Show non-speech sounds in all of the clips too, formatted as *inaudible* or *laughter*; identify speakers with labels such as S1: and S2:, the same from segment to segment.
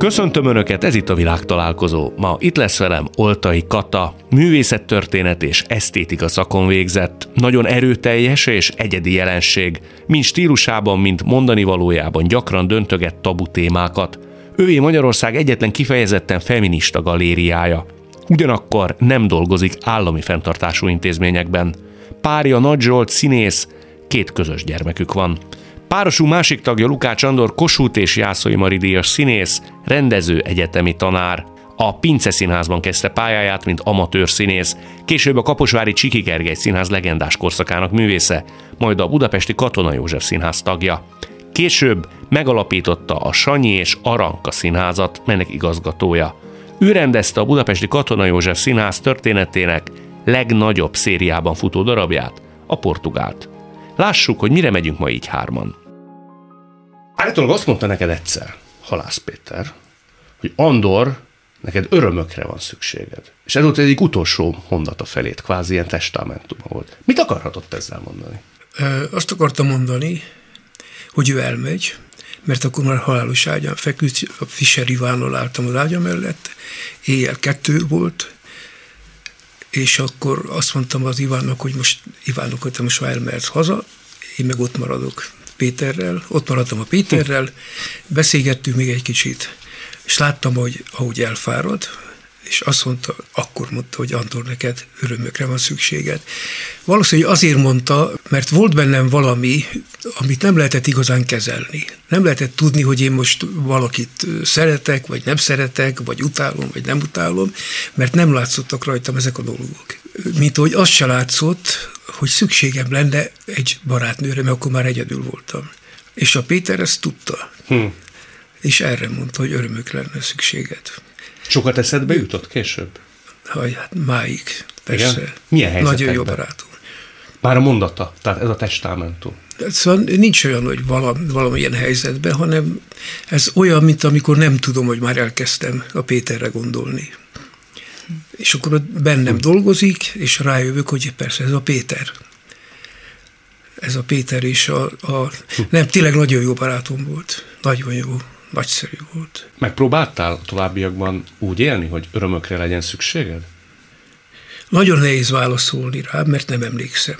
S1: Köszöntöm Önöket, ez itt a világtalálkozó. Ma itt lesz velem Oltai Kata, művészettörténet és esztétika szakon végzett, nagyon erőteljes és egyedi jelenség, mind stílusában, mint mondani valójában gyakran döntöget tabu témákat. Ővé Magyarország egyetlen kifejezetten feminista galériája. Ugyanakkor nem dolgozik állami fenntartású intézményekben. Párja Nagy Zsolt színész, két közös gyermekük van. Párosú másik tagja Lukács Andor Kossuth és Jászai Maridíjas színész, rendező egyetemi tanár. A Pince Színházban kezdte pályáját, mint amatőr színész, később a Kaposvári Csiki Gergely Színház legendás korszakának művésze, majd a Budapesti Katona József Színház tagja. Később megalapította a Sanyi és Aranka Színházat, melynek igazgatója. Ő rendezte a Budapesti Katona József Színház történetének legnagyobb szériában futó darabját, a Portugált. Lássuk, hogy mire megyünk ma így hárman. Állítólag azt mondta neked egyszer, Halász Péter, hogy Andor, neked örömökre van szükséged. És ez volt egyik utolsó mondata felét, kvázi ilyen testamentuma volt. Mit akarhatott ezzel mondani?
S2: Azt akartam mondani, hogy ő elmegy, mert akkor már halálos ágyán feküdt, a Fischer Ivánnal álltam az ágya mellett, éjjel kettő volt, és akkor azt mondtam az Ivánnak, hogy most Ivánnak, hogy te most már elmehetsz haza, én meg ott maradok Péterrel, ott maradtam a Péterrel, beszélgettünk még egy kicsit, és láttam, hogy ahogy elfárad, és azt mondta, akkor mondta, hogy Andor, neked örömökre van szükséged. Valószínűleg azért mondta, mert volt bennem valami, amit nem lehetett igazán kezelni. Nem lehetett tudni, hogy én most valakit szeretek, vagy nem szeretek, vagy utálom, vagy nem utálom, mert nem látszottak rajtam ezek a dolgok. Mint hogy azt se látszott, hogy szükségem lenne egy barátnőre, mert akkor már egyedül voltam. És a Péter ezt tudta. Hm. És erre mondta, hogy örömök lenne szükséged.
S1: Sokat eszedbe jutott később?
S2: Haj, hát máig, persze. Igen?
S1: Milyen?
S2: Nagyon jó barátom.
S1: Már a mondata, tehát ez a testamentum.
S2: Szóval nincs olyan, hogy valam, valamilyen helyzetben, hanem ez olyan, mint amikor nem tudom, hogy már elkezdtem a Péterre gondolni. És akkor bennem hm. dolgozik, és rájövök, hogy persze ez a Péter. Ez a Péter is a, a nem, tényleg nagyon jó barátom volt. Nagyon jó nagyszerű volt.
S1: Megpróbáltál továbbiakban úgy élni, hogy örömökre legyen szükséged?
S2: Nagyon nehéz válaszolni rá, mert nem emlékszem.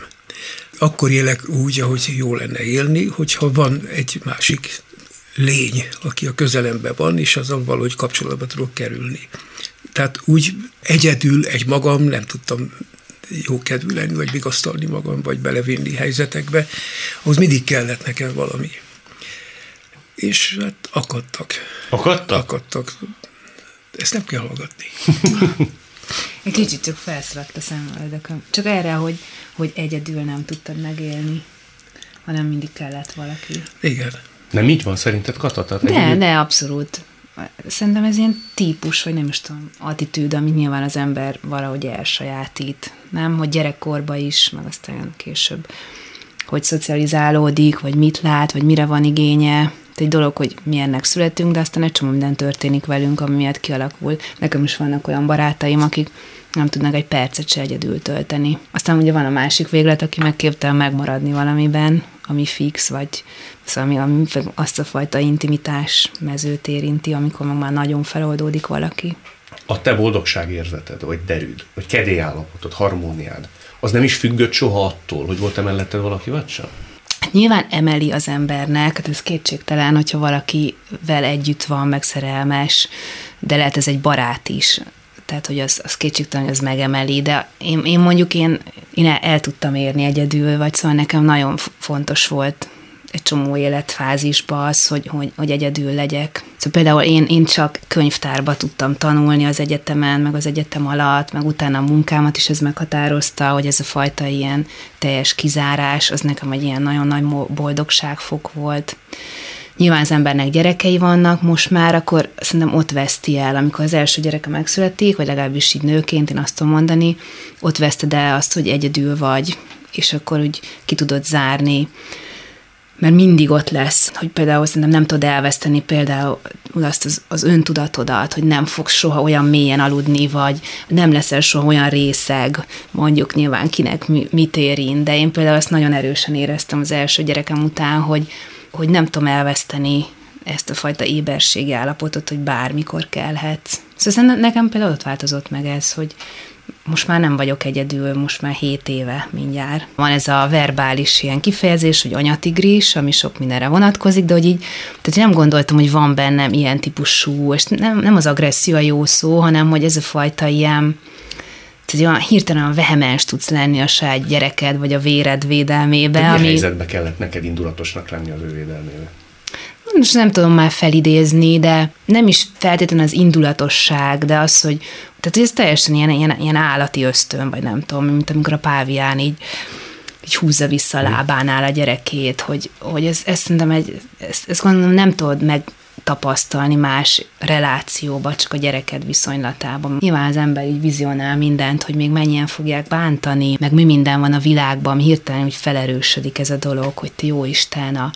S2: Akkor élek úgy, ahogy jó lenne élni, hogyha van egy másik lény, aki a közelemben van, és azon valahogy kapcsolatba tudok kerülni. Tehát úgy egyedül egy magam nem tudtam jó kedvű lenni, vagy vigasztalni magam, vagy belevinni helyzetekbe, ahhoz mindig kellett nekem valami és hát akadtak.
S1: Akadtak?
S2: Akadtak. Ezt nem kell hallgatni. *laughs*
S3: Egy kicsit csak felszaladt a szemöldököm. Csak erre, hogy, hogy egyedül nem tudtad megélni, hanem mindig kellett valaki.
S2: Igen.
S1: Nem így van szerinted, Kata?
S3: Ne, ne, abszolút. Szerintem ez ilyen típus, vagy nem is tudom, attitűd, amit nyilván az ember valahogy elsajátít. Nem, hogy gyerekkorba is, meg aztán később, hogy szocializálódik, vagy mit lát, vagy mire van igénye egy dolog, hogy milyennek születünk, de aztán egy csomó minden történik velünk, ami miatt kialakul. Nekem is vannak olyan barátaim, akik nem tudnak egy percet se egyedül tölteni. Aztán ugye van a másik véglet, aki meg képtel megmaradni valamiben, ami fix, vagy szóval ami, ami azt a fajta intimitás mezőt érinti, amikor meg már nagyon feloldódik valaki.
S1: A te boldogságérzeted, vagy derűd, vagy kedélyállapotod, harmóniád, az nem is függött soha attól, hogy volt-e melletted valaki, vagy sem?
S3: Nyilván emeli az embernek, hát ez kétségtelen, hogyha valakivel együtt van, meg szerelmes, de lehet ez egy barát is. Tehát, hogy az, az kétségtelen, hogy az megemeli, de én, én mondjuk én, én el, el tudtam érni egyedül, vagy szóval nekem nagyon fontos volt egy csomó életfázisba az, hogy, hogy, hogy egyedül legyek. Szóval például én, én csak könyvtárba tudtam tanulni az egyetemen, meg az egyetem alatt, meg utána a munkámat is ez meghatározta, hogy ez a fajta ilyen teljes kizárás, az nekem egy ilyen nagyon nagy boldogságfok volt. Nyilván az embernek gyerekei vannak most már, akkor szerintem ott veszti el, amikor az első gyereke megszületik, vagy legalábbis így nőként én azt tudom mondani, ott veszted el azt, hogy egyedül vagy, és akkor úgy ki tudod zárni. Mert mindig ott lesz, hogy például szerintem nem tudod elveszteni például azt az, az öntudatodat, hogy nem fogsz soha olyan mélyen aludni, vagy nem leszel soha olyan részeg, mondjuk nyilván kinek mit érint, de én például ezt nagyon erősen éreztem az első gyerekem után, hogy, hogy nem tudom elveszteni ezt a fajta éberségi állapotot, hogy bármikor kellhet. Szóval nekem például ott változott meg ez, hogy most már nem vagyok egyedül, most már 7 éve mindjárt. Van ez a verbális ilyen kifejezés, hogy anyatigris, ami sok mindenre vonatkozik, de hogy így, tehát nem gondoltam, hogy van bennem ilyen típusú, és nem, nem az agresszió a jó szó, hanem hogy ez a fajta ilyen, tehát olyan hirtelen vehemens tudsz lenni a saját gyereked, vagy a véred védelmébe.
S1: Milyen ami... helyzetbe kellett neked indulatosnak lenni az ő védelmébe?
S3: most nem tudom már felidézni, de nem is feltétlenül az indulatosság, de az, hogy tehát ez teljesen ilyen, ilyen, ilyen állati ösztön, vagy nem tudom, mint amikor a pávián így, így húzza vissza a lábánál a gyerekét, hogy, hogy ez, ez szerintem egy, ezt, ezt gondolom nem tudod meg tapasztalni más relációba, csak a gyereked viszonylatában. Nyilván az ember így vizionál mindent, hogy még mennyien fogják bántani, meg mi minden van a világban, hirtelen úgy felerősödik ez a dolog, hogy te jó Isten, a,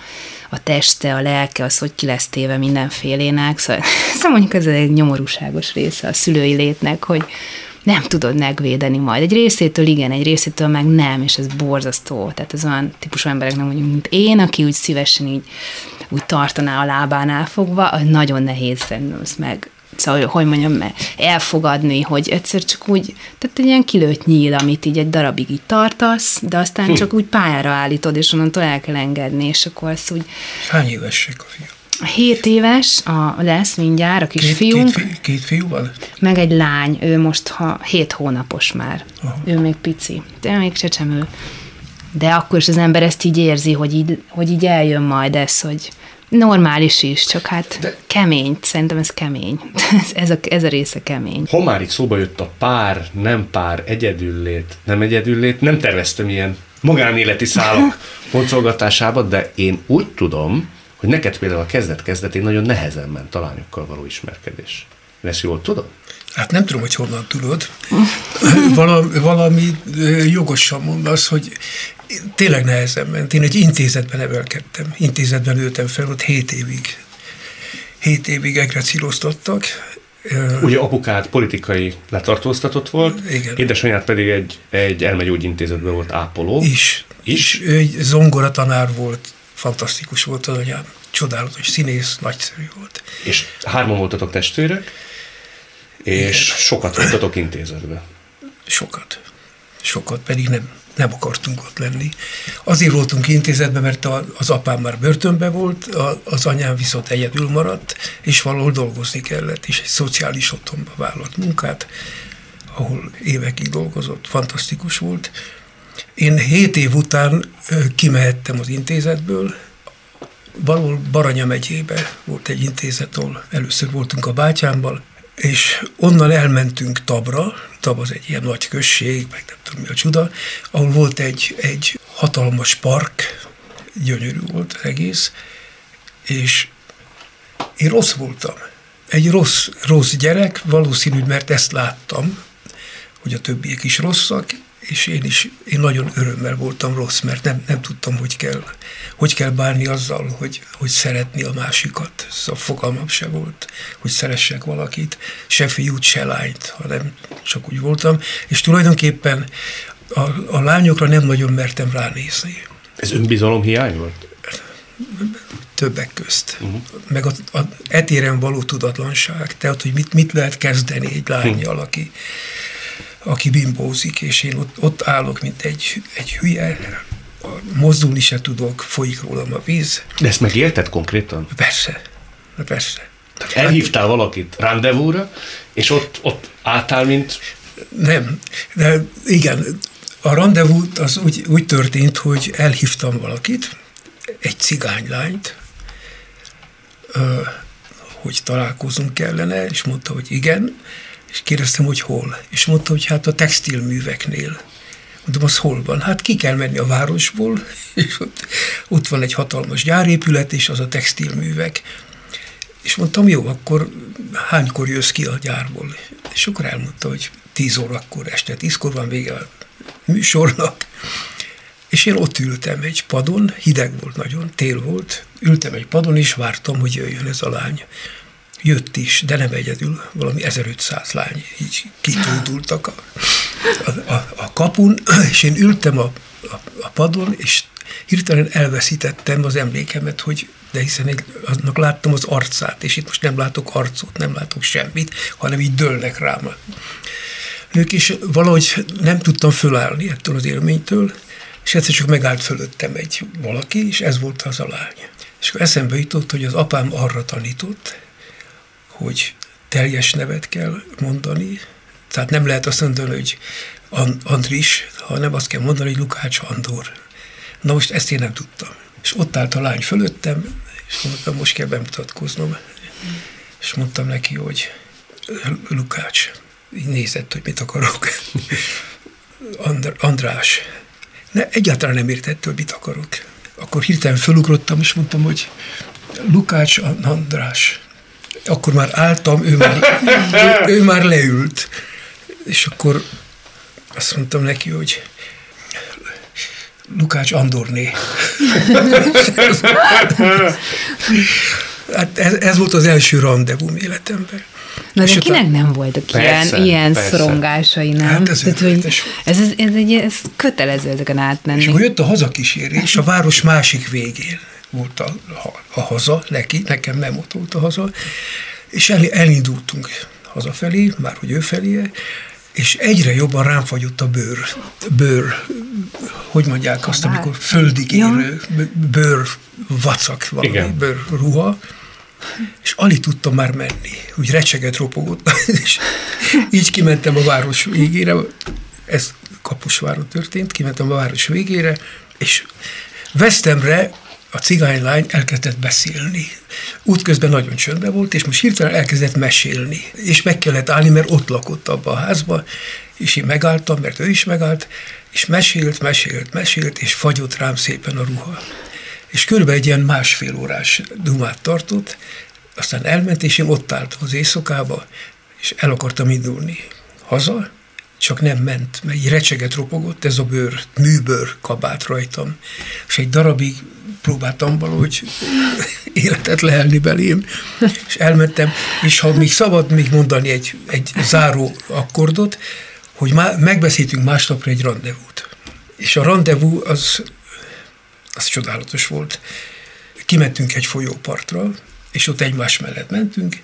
S3: a teste, a lelke, az, hogy ki lesz téve mindenfélének. Szóval, *laughs* szóval mondjuk ez egy nyomorúságos része a szülői létnek, hogy nem tudod megvédeni majd. Egy részétől igen, egy részétől meg nem, és ez borzasztó. Tehát az olyan típusú embereknek mondjuk, mint én, aki úgy szívesen így úgy tartaná a lábánál fogva, az nagyon nehéz szerintem ezt meg szóval, hogy mondjam, elfogadni, hogy egyszer csak úgy, tehát egy ilyen kilőtt nyíl, amit így egy darabig így tartasz, de aztán hm. csak úgy pályára állítod, és onnantól el kell engedni, és akkor azt úgy...
S2: Hány évesek a fiú?
S3: Hét éves a, lesz mindjárt, a kisfiunk.
S2: Két, két, két fiú van?
S3: Meg egy lány, ő most ha, hét hónapos már. Aha. Ő még pici, de még csecsemő. De akkor is az ember ezt így érzi, hogy így, hogy így eljön majd ez, hogy normális is, csak hát de... kemény. Szerintem ez kemény. *laughs* ez, a, ez a része kemény.
S1: Ha már itt szóba jött a pár, nem pár, egyedüllét, nem egyedüllét, nem terveztem ilyen magánéleti szálak *laughs* boncolgatásába, de én úgy tudom, hogy neked például a kezdet-kezdetén nagyon nehezen ment a lányokkal való ismerkedés. Én ezt jól tudom?
S2: Hát nem tudom, hogy honnan tudod. Valami, valami jogosan mondasz, hogy tényleg nehezen ment. Én egy intézetben nevelkedtem. Intézetben ültem fel, ott 7 évig. 7 évig egrecíroztattak.
S1: Ugye apukád politikai letartóztatott volt,
S2: Igen.
S1: édesanyád pedig egy, egy elmegyógyintézetben volt ápoló.
S2: Is. Is. Ő egy zongora tanár volt, fantasztikus volt az anyám, csodálatos színész, nagyszerű volt.
S1: És hárman voltatok testvérek, és Igen. sokat voltatok intézetben.
S2: Sokat. Sokat, pedig nem, nem akartunk ott lenni. Azért voltunk intézetben, mert az apám már börtönben volt, az anyám viszont egyedül maradt, és valahol dolgozni kellett, és egy szociális otthonba vállalt munkát, ahol évekig dolgozott, fantasztikus volt. Én hét év után kimehettem az intézetből, valahol Baranya megyébe volt egy intézet, ahol először voltunk a bátyámmal, és onnan elmentünk Tabra, Tab az egy ilyen nagy község, meg nem tudom mi a csuda, ahol volt egy, egy hatalmas park, gyönyörű volt egész, és én rossz voltam. Egy rossz, rossz gyerek, valószínű, mert ezt láttam, hogy a többiek is rosszak, és én is, én nagyon örömmel voltam rossz, mert nem, nem tudtam, hogy kell, hogy kell bánni azzal, hogy, hogy szeretni a másikat. Szóval fogalmam se volt, hogy szeressek valakit, se fiút, se lányt, hanem csak úgy voltam, és tulajdonképpen a, a lányokra nem nagyon mertem ránézni.
S1: Ez önbizalom hiány volt?
S2: Többek közt. Uh-huh. Meg a, a etéren való tudatlanság, tehát hogy mit, mit lehet kezdeni egy lányjal, aki aki bimbózik, és én ott, ott állok, mint egy, egy hülye, mozdulni se tudok, folyik rólam a víz.
S1: De ezt megérted konkrétan?
S2: Persze, persze.
S1: Tehát elhívtál valakit rendezvúra, és ott, ott álltál, mint...
S2: Nem, de igen, a rendezvú az úgy, úgy történt, hogy elhívtam valakit, egy cigánylányt, hogy találkozunk kellene, és mondta, hogy igen, és kérdeztem, hogy hol. És mondta, hogy hát a textilműveknél. Mondom, az hol van? Hát ki kell menni a városból, *laughs* és ott, ott van egy hatalmas gyárépület, és az a textilművek. És mondtam, jó, akkor hánykor jössz ki a gyárból? És akkor elmondta, hogy 10 órakor este, 10-kor van vége a műsornak, És én ott ültem egy padon, hideg volt nagyon, tél volt, ültem egy padon, és vártam, hogy jöjjön ez a lány. Jött is, de nem egyedül, valami 1500 lány, így kitódultak a, a, a, a kapun, *clears throat* és én ültem a, a, a padon, és hirtelen elveszítettem az emlékemet, hogy de hiszen egy, annak láttam az arcát, és itt most nem látok arcot, nem látok semmit, hanem így dőlnek rám. Ők is valahogy nem tudtam fölállni ettől az élménytől, és egyszer csak megállt fölöttem egy valaki, és ez volt az a lány. És akkor eszembe jutott, hogy az apám arra tanított, hogy teljes nevet kell mondani, tehát nem lehet azt mondani, hogy Andris, hanem azt kell mondani, hogy Lukács Andor. Na most ezt én nem tudtam. És ott állt a lány fölöttem, és mondtam, most kell bemutatkoznom. És mondtam neki, hogy Lukács, így nézett, hogy mit akarok. *laughs* And- András. Ne, egyáltalán nem értett, hogy mit akarok. Akkor hirtelen fölugrottam, és mondtam, hogy Lukács András. Akkor már álltam, ő már, ő, ő már leült. És akkor azt mondtam neki, hogy Lukács Andorné. *laughs* hát ez, ez volt az első randevum életemben.
S3: Na de kinek nem voltak persze, ilyen, ilyen persze. szorongásai, nem? Hát
S2: ez, Tehát, hogy
S3: ez, ez, ez, egy, ez kötelező ezeken átmenni.
S2: És akkor jött a hazakísérés, a város másik végén volt a, a, a haza, neki, nekem nem ott volt a haza, és el, elindultunk hazafelé, már hogy ő felé, és egyre jobban rám fagyott a bőr, bőr, hogy mondják azt, amikor földig érő, bőr vacak, valami Igen. bőr ruha, és alig tudtam már menni, úgy recseget ropogott, *laughs* és így kimentem a város végére, ez Kapusváron történt, kimentem a város végére, és Vesztemre a cigánylány elkezdett beszélni. Útközben nagyon csöndben volt, és most hirtelen elkezdett mesélni. És meg kellett állni, mert ott lakott abba a házba, és én megálltam, mert ő is megállt, és mesélt, mesélt, mesélt, és fagyott rám szépen a ruha. És körülbelül egy ilyen másfél órás dumát tartott, aztán elment, és én ott álltam az éjszakába, és el akartam indulni haza, csak nem ment, mert egy recseget ropogott ez a bőr, műbőr kabát rajtam, és egy darabig próbáltam valahogy *laughs* életet lehelni belém, és elmentem, és ha még szabad még mondani egy, egy záró akkordot, hogy má, megbeszéltünk másnapra egy rendezvút. És a rendezvú az, az csodálatos volt. Kimentünk egy folyópartra, és ott egymás mellett mentünk,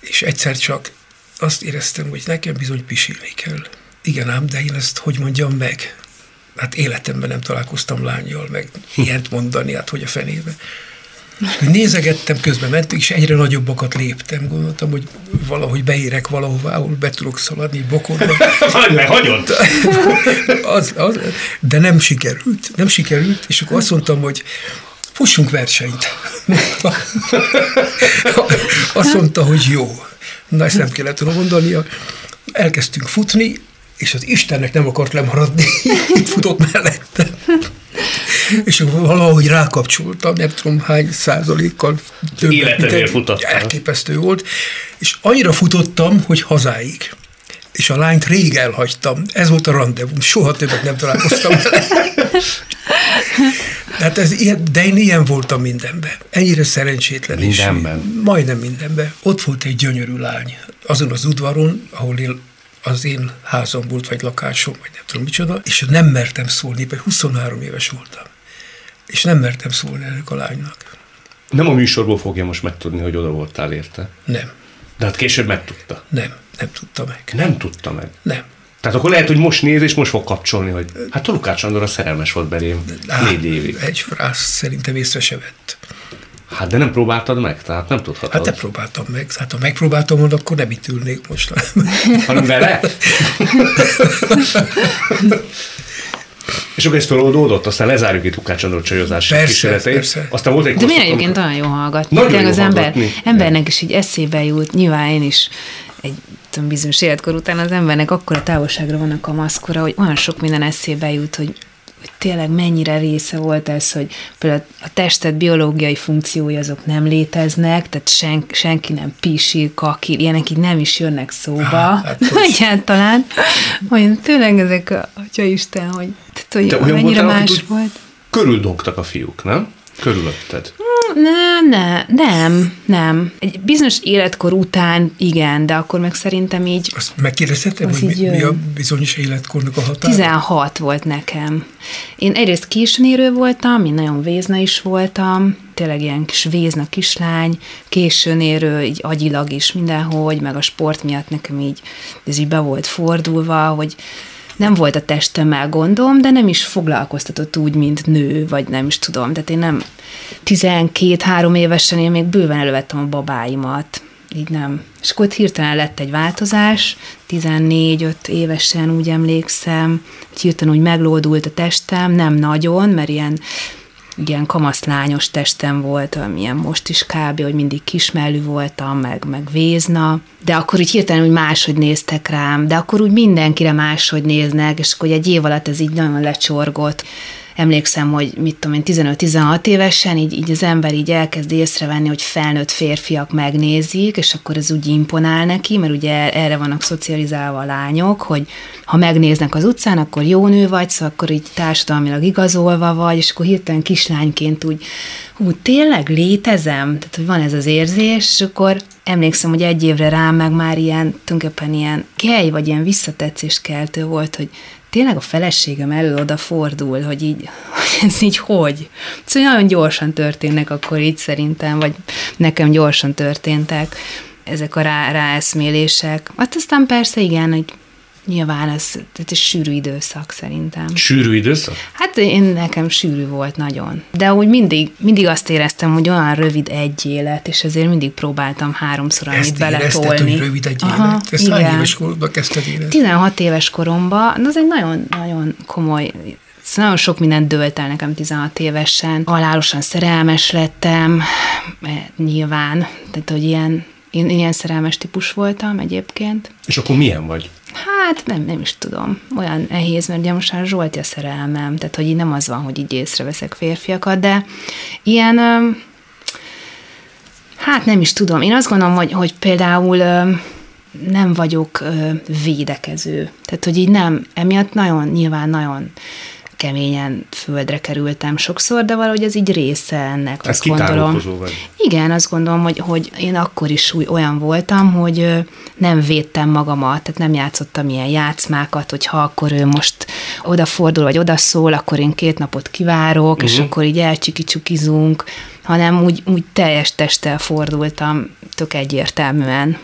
S2: és egyszer csak azt éreztem, hogy nekem bizony pisilni kell. Igen ám, de én ezt hogy mondjam meg? Hát életemben nem találkoztam lányjal, meg ilyent mondani, hát hogy a fenébe. Nézegettem, közben mentünk, és egyre nagyobbakat léptem. Gondoltam, hogy valahogy beérek valahová, ahol be tudok szaladni bokorba. *laughs*
S1: Hagyd hagyott!
S2: az, az, de nem sikerült. Nem sikerült, és akkor azt mondtam, hogy fussunk versenyt. azt mondta, hogy jó. Na, ezt nem kellett volna mondania. Elkezdtünk futni, és az Istennek nem akart lemaradni, *laughs* itt futott mellette. és valahogy rákapcsoltam, nem tudom hány százalékkal
S1: többet.
S2: Elképesztő volt. És annyira futottam, hogy hazáig. És a lányt rég elhagytam. Ez volt a rendezvum. Soha többet nem találkoztam vele. Hát ez ilyen, de én ilyen voltam mindenben. Ennyire szerencsétlen
S1: Mindenben?
S2: És majdnem mindenben. Ott volt egy gyönyörű lány. Azon az udvaron, ahol én az én házam volt, vagy lakásom, vagy nem tudom micsoda, és nem mertem szólni, mert 23 éves voltam. És nem mertem szólni ennek a lánynak.
S1: Nem a műsorból fogja most megtudni, hogy oda voltál érte?
S2: Nem.
S1: De hát később megtudta?
S2: Nem, nem tudta meg.
S1: Nem tudta meg?
S2: Nem.
S1: Tehát akkor lehet, hogy most néz, és most fog kapcsolni, hogy hát a Lukács Andor a szerelmes volt belém négy évig.
S2: Egy frász szerintem észre se vett.
S1: Hát de nem próbáltad meg? Tehát nem tudhatod.
S2: Hát nem próbáltam meg. Hát ha megpróbáltam volna, akkor nem itt ülnék most. *laughs*
S1: Hanem vele? *laughs* És akkor ez feloldódott, aztán lezárjuk itt Lukács Andor csajozás
S2: kísérleteit. Persze.
S1: Aztán volt egy
S3: De milyen egyébként olyan jó hallgatni. Nagyon jó az ember, embernek is így eszébe jut, nyilván én is egy tudom, bizonyos életkor után az embernek akkor a távolságra vannak a maszkora, hogy olyan sok minden eszébe jut, hogy hogy tényleg mennyire része volt ez, hogy például a tested biológiai funkciói azok nem léteznek, tehát sen, senki nem pisil, kakil, ilyenek így nem is jönnek szóba. *laughs* Hát, Egyáltalán. Hogy tényleg ezek, atya Isten, hogy, tehát, hogy mennyire voltál, más volt.
S1: Körüldogtak a fiúk, nem? Körülötted.
S3: Nem, nem, nem, nem. Egy bizonyos életkor után igen, de akkor meg szerintem így...
S2: Azt megkérdezhetem, az hogy mi, mi a bizonyos életkornak a határa?
S3: 16 volt nekem. Én egyrészt későnérő voltam, én nagyon vézna is voltam, tényleg ilyen kis vézna kislány, későnérő, így agyilag is mindenhogy, meg a sport miatt nekem így, ez így be volt fordulva, hogy nem volt a testemmel gondom, de nem is foglalkoztatott úgy, mint nő, vagy nem is tudom. Tehát én nem 12-3 évesen én még bőven elővettem a babáimat, így nem. És akkor ott hirtelen lett egy változás, 14-5 évesen úgy emlékszem, hogy hirtelen úgy meglódult a testem, nem nagyon, mert ilyen ilyen kamaszlányos testem volt, amilyen most is kb., hogy mindig kismelű voltam, meg, meg vézna, de akkor úgy hirtelen úgy máshogy néztek rám, de akkor úgy mindenkire máshogy néznek, és akkor egy év alatt ez így nagyon lecsorgott emlékszem, hogy mit tudom én, 15-16 évesen így, így az ember így elkezd észrevenni, hogy felnőtt férfiak megnézik, és akkor ez úgy imponál neki, mert ugye erre vannak szocializálva a lányok, hogy ha megnéznek az utcán, akkor jó nő vagy, szóval akkor így társadalmilag igazolva vagy, és akkor hirtelen kislányként úgy, hú, tényleg létezem? Tehát, hogy van ez az érzés, és akkor emlékszem, hogy egy évre rám meg már ilyen, tulajdonképpen ilyen kej, vagy ilyen visszatetszés keltő volt, hogy tényleg a feleségem elő odafordul, hogy így, hogy ez így hogy? Szóval nagyon gyorsan történnek akkor így szerintem, vagy nekem gyorsan történtek ezek a rá, ráeszmélések. Hát aztán persze igen, hogy Nyilván ez, ez egy sűrű időszak szerintem.
S1: Sűrű időszak?
S3: Hát én nekem sűrű volt nagyon. De úgy mindig, mindig azt éreztem, hogy olyan rövid egy élet, és ezért mindig próbáltam háromszor annyit beletolni.
S2: hogy rövid egy Aha, élet? Ezt igen. hány éves koromban kezdted érezni?
S3: 16 éves koromban, az egy nagyon, nagyon komoly Szóval nagyon sok mindent dölt el nekem 16 évesen. Halálosan szerelmes lettem, nyilván, tehát hogy ilyen, én ilyen szerelmes típus voltam egyébként.
S1: És akkor milyen vagy?
S3: Hát nem, nem is tudom. Olyan nehéz, mert ugye most már Zsolti a szerelmem, tehát hogy így nem az van, hogy így észreveszek férfiakat, de ilyen, hát nem is tudom. Én azt gondolom, hogy, hogy például nem vagyok védekező. Tehát, hogy így nem, emiatt nagyon, nyilván nagyon keményen földre kerültem sokszor, de valahogy ez így része ennek.
S1: Ez azt gondolom. vagy.
S3: Igen, azt gondolom, hogy, hogy én akkor is úgy olyan voltam, hogy nem védtem magamat, tehát nem játszottam ilyen játszmákat, hogy ha akkor ő most odafordul, vagy odaszól, akkor én két napot kivárok, uh-huh. és mhm. akkor így elcsiki-csukizunk, hanem úgy, úgy teljes testtel fordultam, tök egyértelműen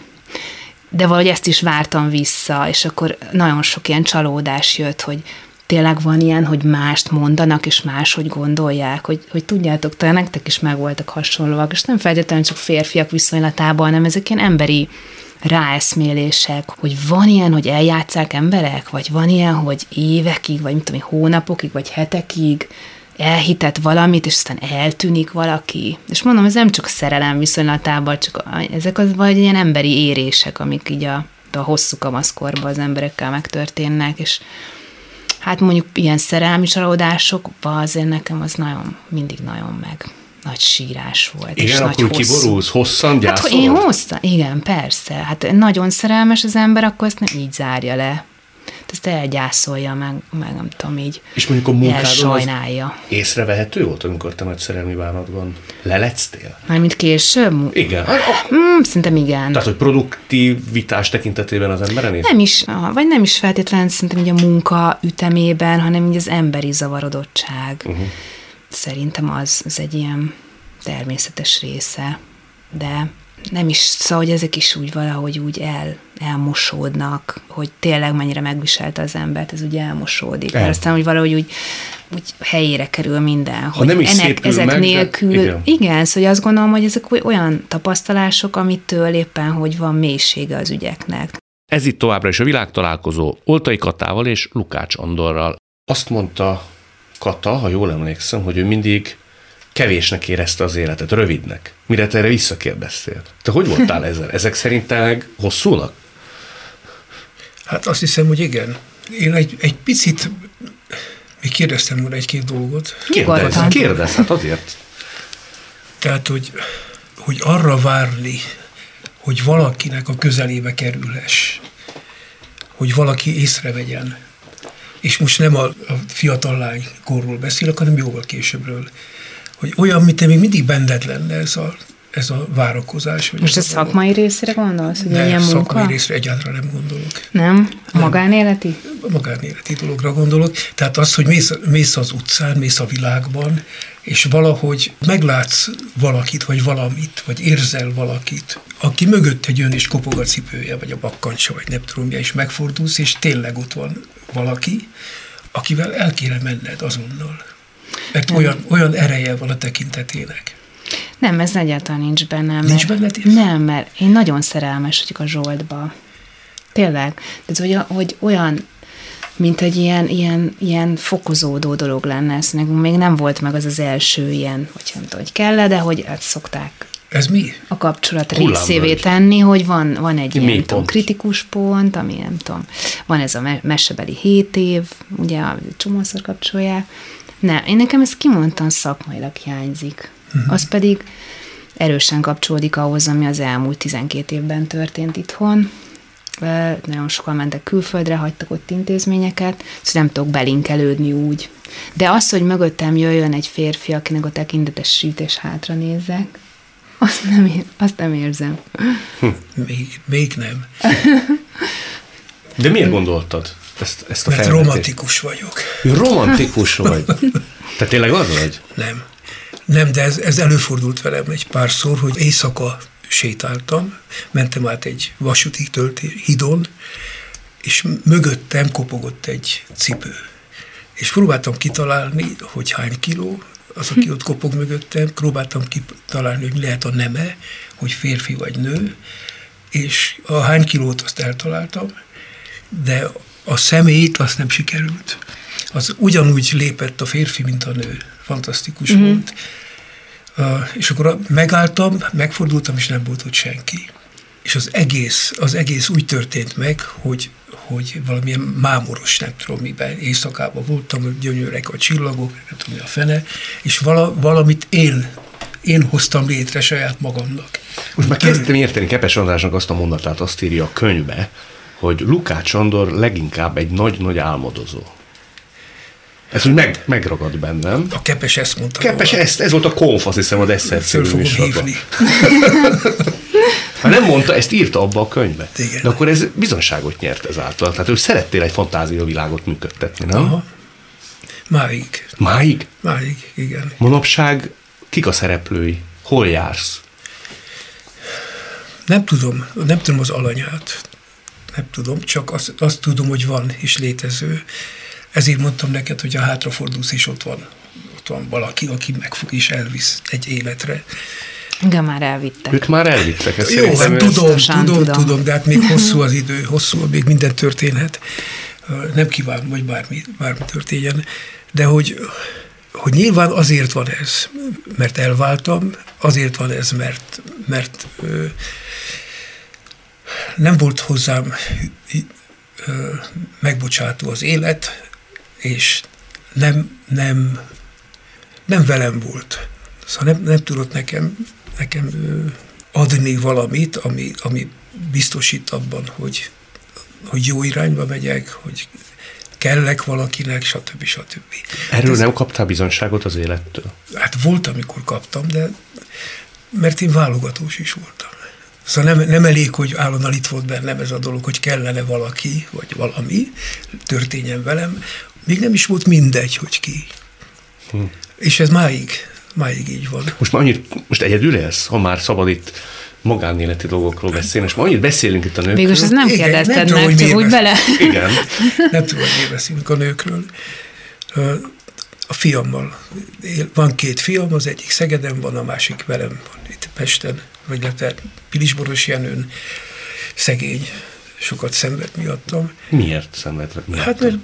S3: de valahogy ezt is vártam vissza, és akkor nagyon sok ilyen csalódás jött, hogy tényleg van ilyen, hogy mást mondanak, és máshogy gondolják, hogy, hogy tudjátok, talán nektek is megvoltak hasonlóak, és nem feltétlenül csak férfiak viszonylatában, hanem ezek ilyen emberi ráeszmélések, hogy van ilyen, hogy eljátszák emberek, vagy van ilyen, hogy évekig, vagy mit tudom, hónapokig, vagy hetekig elhitett valamit, és aztán eltűnik valaki. És mondom, ez nem csak szerelem viszonylatában, csak ezek az vagy ilyen emberi érések, amik így a, a hosszú kamaszkorban az emberekkel megtörténnek, és Hát mondjuk ilyen szerelmi csalódásokban azért nekem az nagyon, mindig nagyon meg nagy sírás volt.
S1: Igen,
S3: és
S1: akkor nagy kiborulsz, hosszan gyászolod?
S3: Hát, én hosszan, igen, persze. Hát nagyon szerelmes az ember, akkor ezt nem így zárja le ezt elgyászolja, meg, meg nem tudom, így
S1: És mondjuk a munkádon az
S3: észrevehető
S1: volt, amikor te nagy szerelmi bánatban lelectél?
S3: Mármint később?
S1: Igen.
S3: Mm, szerintem igen.
S1: Tehát, hogy produktivitás tekintetében az emberen néz?
S3: Nem is, vagy nem is feltétlenül szerintem így a munka ütemében, hanem így az emberi zavarodottság. Uh-huh. Szerintem az, az egy ilyen természetes része. De nem is, szóval, hogy ezek is úgy valahogy úgy el, elmosódnak, hogy tényleg mennyire megviselte az embert, ez úgy elmosódik. El. Aztán, hogy valahogy úgy, úgy helyére kerül minden.
S1: Ha hogy nem is ennek,
S3: ezek
S1: meg,
S3: nélkül, de, igen. igen, szóval azt gondolom, hogy ezek olyan tapasztalások, amitől éppen, hogy van mélysége az ügyeknek.
S1: Ez itt továbbra is a világtalálkozó Oltai Katával és Lukács Andorral. Azt mondta Kata, ha jól emlékszem, hogy ő mindig kevésnek érezte az életet, rövidnek. Mire te erre visszakérdeztél. Te hogy voltál *laughs* ezzel? Ezek szerint te hosszúnak?
S2: Hát azt hiszem, hogy igen. Én egy, egy picit még kérdeztem volna egy-két dolgot.
S1: Kérdezz, kérdezz, hát azért.
S2: Tehát, hogy, hogy arra várni, hogy valakinek a közelébe kerülhess, hogy valaki észrevegyen. És most nem a, a fiatal lány korról beszélek, hanem jóval későbbről. Hogy olyan, mint még mindig benned lenne ez a ez a várakozás.
S3: Vagy Most a szakmai dolog. részre gondolsz, hogy
S2: ne,
S3: ilyen munka?
S2: szakmai részre egyáltalán nem gondolok.
S3: Nem? A magánéleti?
S2: A magánéleti dologra gondolok. Tehát az, hogy mész, mész az utcán, mész a világban, és valahogy meglátsz valakit, vagy valamit, vagy érzel valakit, aki mögött egy jön és kopog a cipője, vagy a bakkancsa, vagy nem tudom, és megfordulsz, és tényleg ott van valaki, akivel el kéne menned azonnal. Mert olyan, olyan ereje van a tekintetének.
S3: Nem, ez egyáltalán nincs bennem.
S2: Nincs benne
S3: Nem, mert én nagyon szerelmes vagyok a Zsoltba. Tényleg. Tehát, hogy, hogy olyan, mint egy ilyen, ilyen, ilyen fokozódó dolog lenne. Ez nekünk még nem volt meg az az első ilyen, hogy nem tudom, hogy kell de hogy ezt szokták
S2: ez mi?
S3: A kapcsolat részévé tenni, hogy van, van egy ilyen tudom, kritikus pont, ami nem tudom, van ez a mesebeli hét év, ugye a csomószor kapcsolják. Nem, én nekem ez kimondtan szakmailag hiányzik. Uh-huh. Az pedig erősen kapcsolódik ahhoz, ami az elmúlt 12 évben történt itthon. Nagyon sokan mentek külföldre, hagytak ott intézményeket, szóval nem tudok belinkelődni úgy. De az, hogy mögöttem jöjjön egy férfi, akinek a tekintetes süt és hátra nézzek, azt nem, azt nem érzem.
S2: Hm. Még, még nem. *laughs*
S1: De miért gondoltad ezt, ezt a
S2: Mert romantikus vagyok.
S1: Romantikus vagy? Te tényleg az vagy?
S2: Nem. Nem, de ez, ez előfordult velem egy párszor, hogy éjszaka sétáltam, mentem át egy vasúti tölté, hidon, és mögöttem kopogott egy cipő. És próbáltam kitalálni, hogy hány kiló, az, aki ott kopog mögöttem, próbáltam kitalálni, hogy lehet a neme, hogy férfi vagy nő, és a hány kilót azt eltaláltam, de a személyt azt nem sikerült. Az ugyanúgy lépett a férfi, mint a nő fantasztikus mm-hmm. volt. Uh, és akkor megálltam, megfordultam, és nem volt ott senki. És az egész, az egész úgy történt meg, hogy, hogy valamilyen mámoros, nem tudom miben, éjszakában voltam, gyönyörek a csillagok, nem tudom mi a fene, és vala, valamit én, én hoztam létre saját magamnak.
S1: Most már kezdtem érteni Kepes Andrásnak azt a mondatát, azt írja a könyvbe, hogy Lukács Andor leginkább egy nagy-nagy álmodozó. Ez úgy meg, megragad bennem.
S2: A Kepes ezt mondta.
S1: Kepes róla. ezt, ez volt a konf, azt hiszem, a
S2: fogom hívni. *laughs*
S1: Ha nem mondta, ezt írta abba a könyvbe.
S2: Igen.
S1: De akkor ez bizonságot nyert ezáltal. Tehát ő szerettél egy világot működtetni, nem? Aha.
S2: Máig.
S1: Máig?
S2: Máig, igen.
S1: Manapság kik a szereplői? Hol jársz?
S2: Nem tudom, nem tudom az alanyát. Nem tudom, csak azt, azt tudom, hogy van és létező. Ezért mondtam neked, hogy a hátrafordulsz, és ott van, ott van valaki, aki megfog és elvisz egy életre.
S3: Igen, már elvittek.
S1: Őt már elvittek. Ezt
S2: Jó, hát tudom, tudom, tudom, tudom, de hát még *laughs* hosszú az idő, hosszú, még minden történhet. Nem kívánom, hogy bármi, bármi történjen, de hogy, hogy nyilván azért van ez, mert elváltam, azért van ez, mert, mert nem volt hozzám megbocsátó az élet, és nem, nem, nem velem volt. Szóval nem, nem tudott nekem, nekem adni valamit, ami, ami biztosít abban, hogy, hogy jó irányba megyek, hogy kellek valakinek, stb. stb.
S1: Erről Ez, nem kaptál bizonságot az élettől?
S2: Hát volt, amikor kaptam, de mert én válogatós is voltam. Szóval nem, nem elég, hogy állandóan itt volt bennem ez a dolog, hogy kellene valaki, vagy valami történjen velem, még nem is volt mindegy, hogy ki. Hm. És ez máig, máig így van.
S1: Most már annyit, most egyedül élsz, ha már szabad itt magánéleti dolgokról beszélni, és ma annyit beszélünk itt a nőkről.
S3: Végülis ez nem kérdezted meg, csak úgy bele.
S1: Igen. *laughs*
S2: nem tudom, hogy miért beszélünk a nőkről. A fiammal. Van két fiam, az egyik Szegeden van, a másik velem van itt Pesten, vagy illetve Pilisboros Jenőn. Szegény, sokat szenved miattam.
S1: Miért szenved miattam?
S2: Hát mert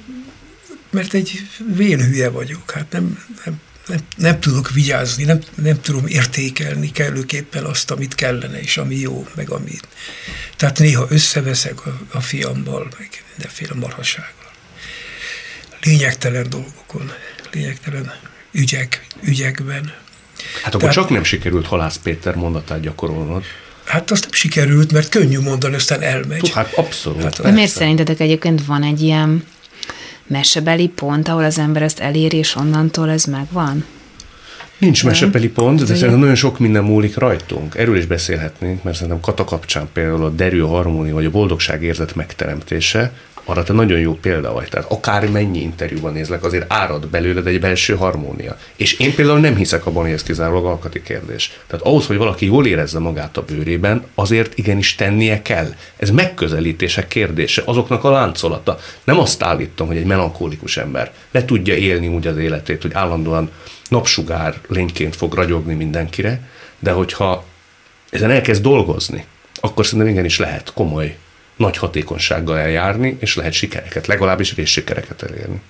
S2: mert egy hülye vagyok, hát nem, nem, nem, nem tudok vigyázni, nem, nem tudom értékelni kellőképpen azt, amit kellene, és ami jó, meg amit. Tehát néha összeveszek a, a fiammal, meg mindenféle marhasággal. lényegtelen dolgokon, lényegtelen ügyek, ügyekben.
S1: Hát akkor Tehát, csak nem sikerült Halász Péter mondatát gyakorolnod.
S2: Hát azt nem sikerült, mert könnyű mondani, aztán elmegy.
S1: Hát abszolút. Hát,
S3: De miért szerintetek egyébként van egy ilyen mesebeli pont, ahol az ember ezt eléri, és onnantól ez megvan?
S1: Nincs mesepeli pont, de szerintem nagyon sok minden múlik rajtunk. Erről is beszélhetnénk, mert szerintem Kata kapcsán például a derű, a harmónia vagy a boldogság érzet megteremtése, arra te nagyon jó példa vagy. Tehát akár mennyi interjúban nézlek, azért árad belőled egy belső harmónia. És én például nem hiszek abban, hogy ez kizárólag alkati kérdés. Tehát ahhoz, hogy valaki jól érezze magát a bőrében, azért igenis tennie kell. Ez megközelítések kérdése, azoknak a láncolata. Nem azt állítom, hogy egy melankólikus ember le tudja élni úgy az életét, hogy állandóan napsugár lényként fog ragyogni mindenkire, de hogyha ezen elkezd dolgozni, akkor szerintem igenis lehet komoly nagy hatékonysággal eljárni, és lehet sikereket, legalábbis részsikereket elérni.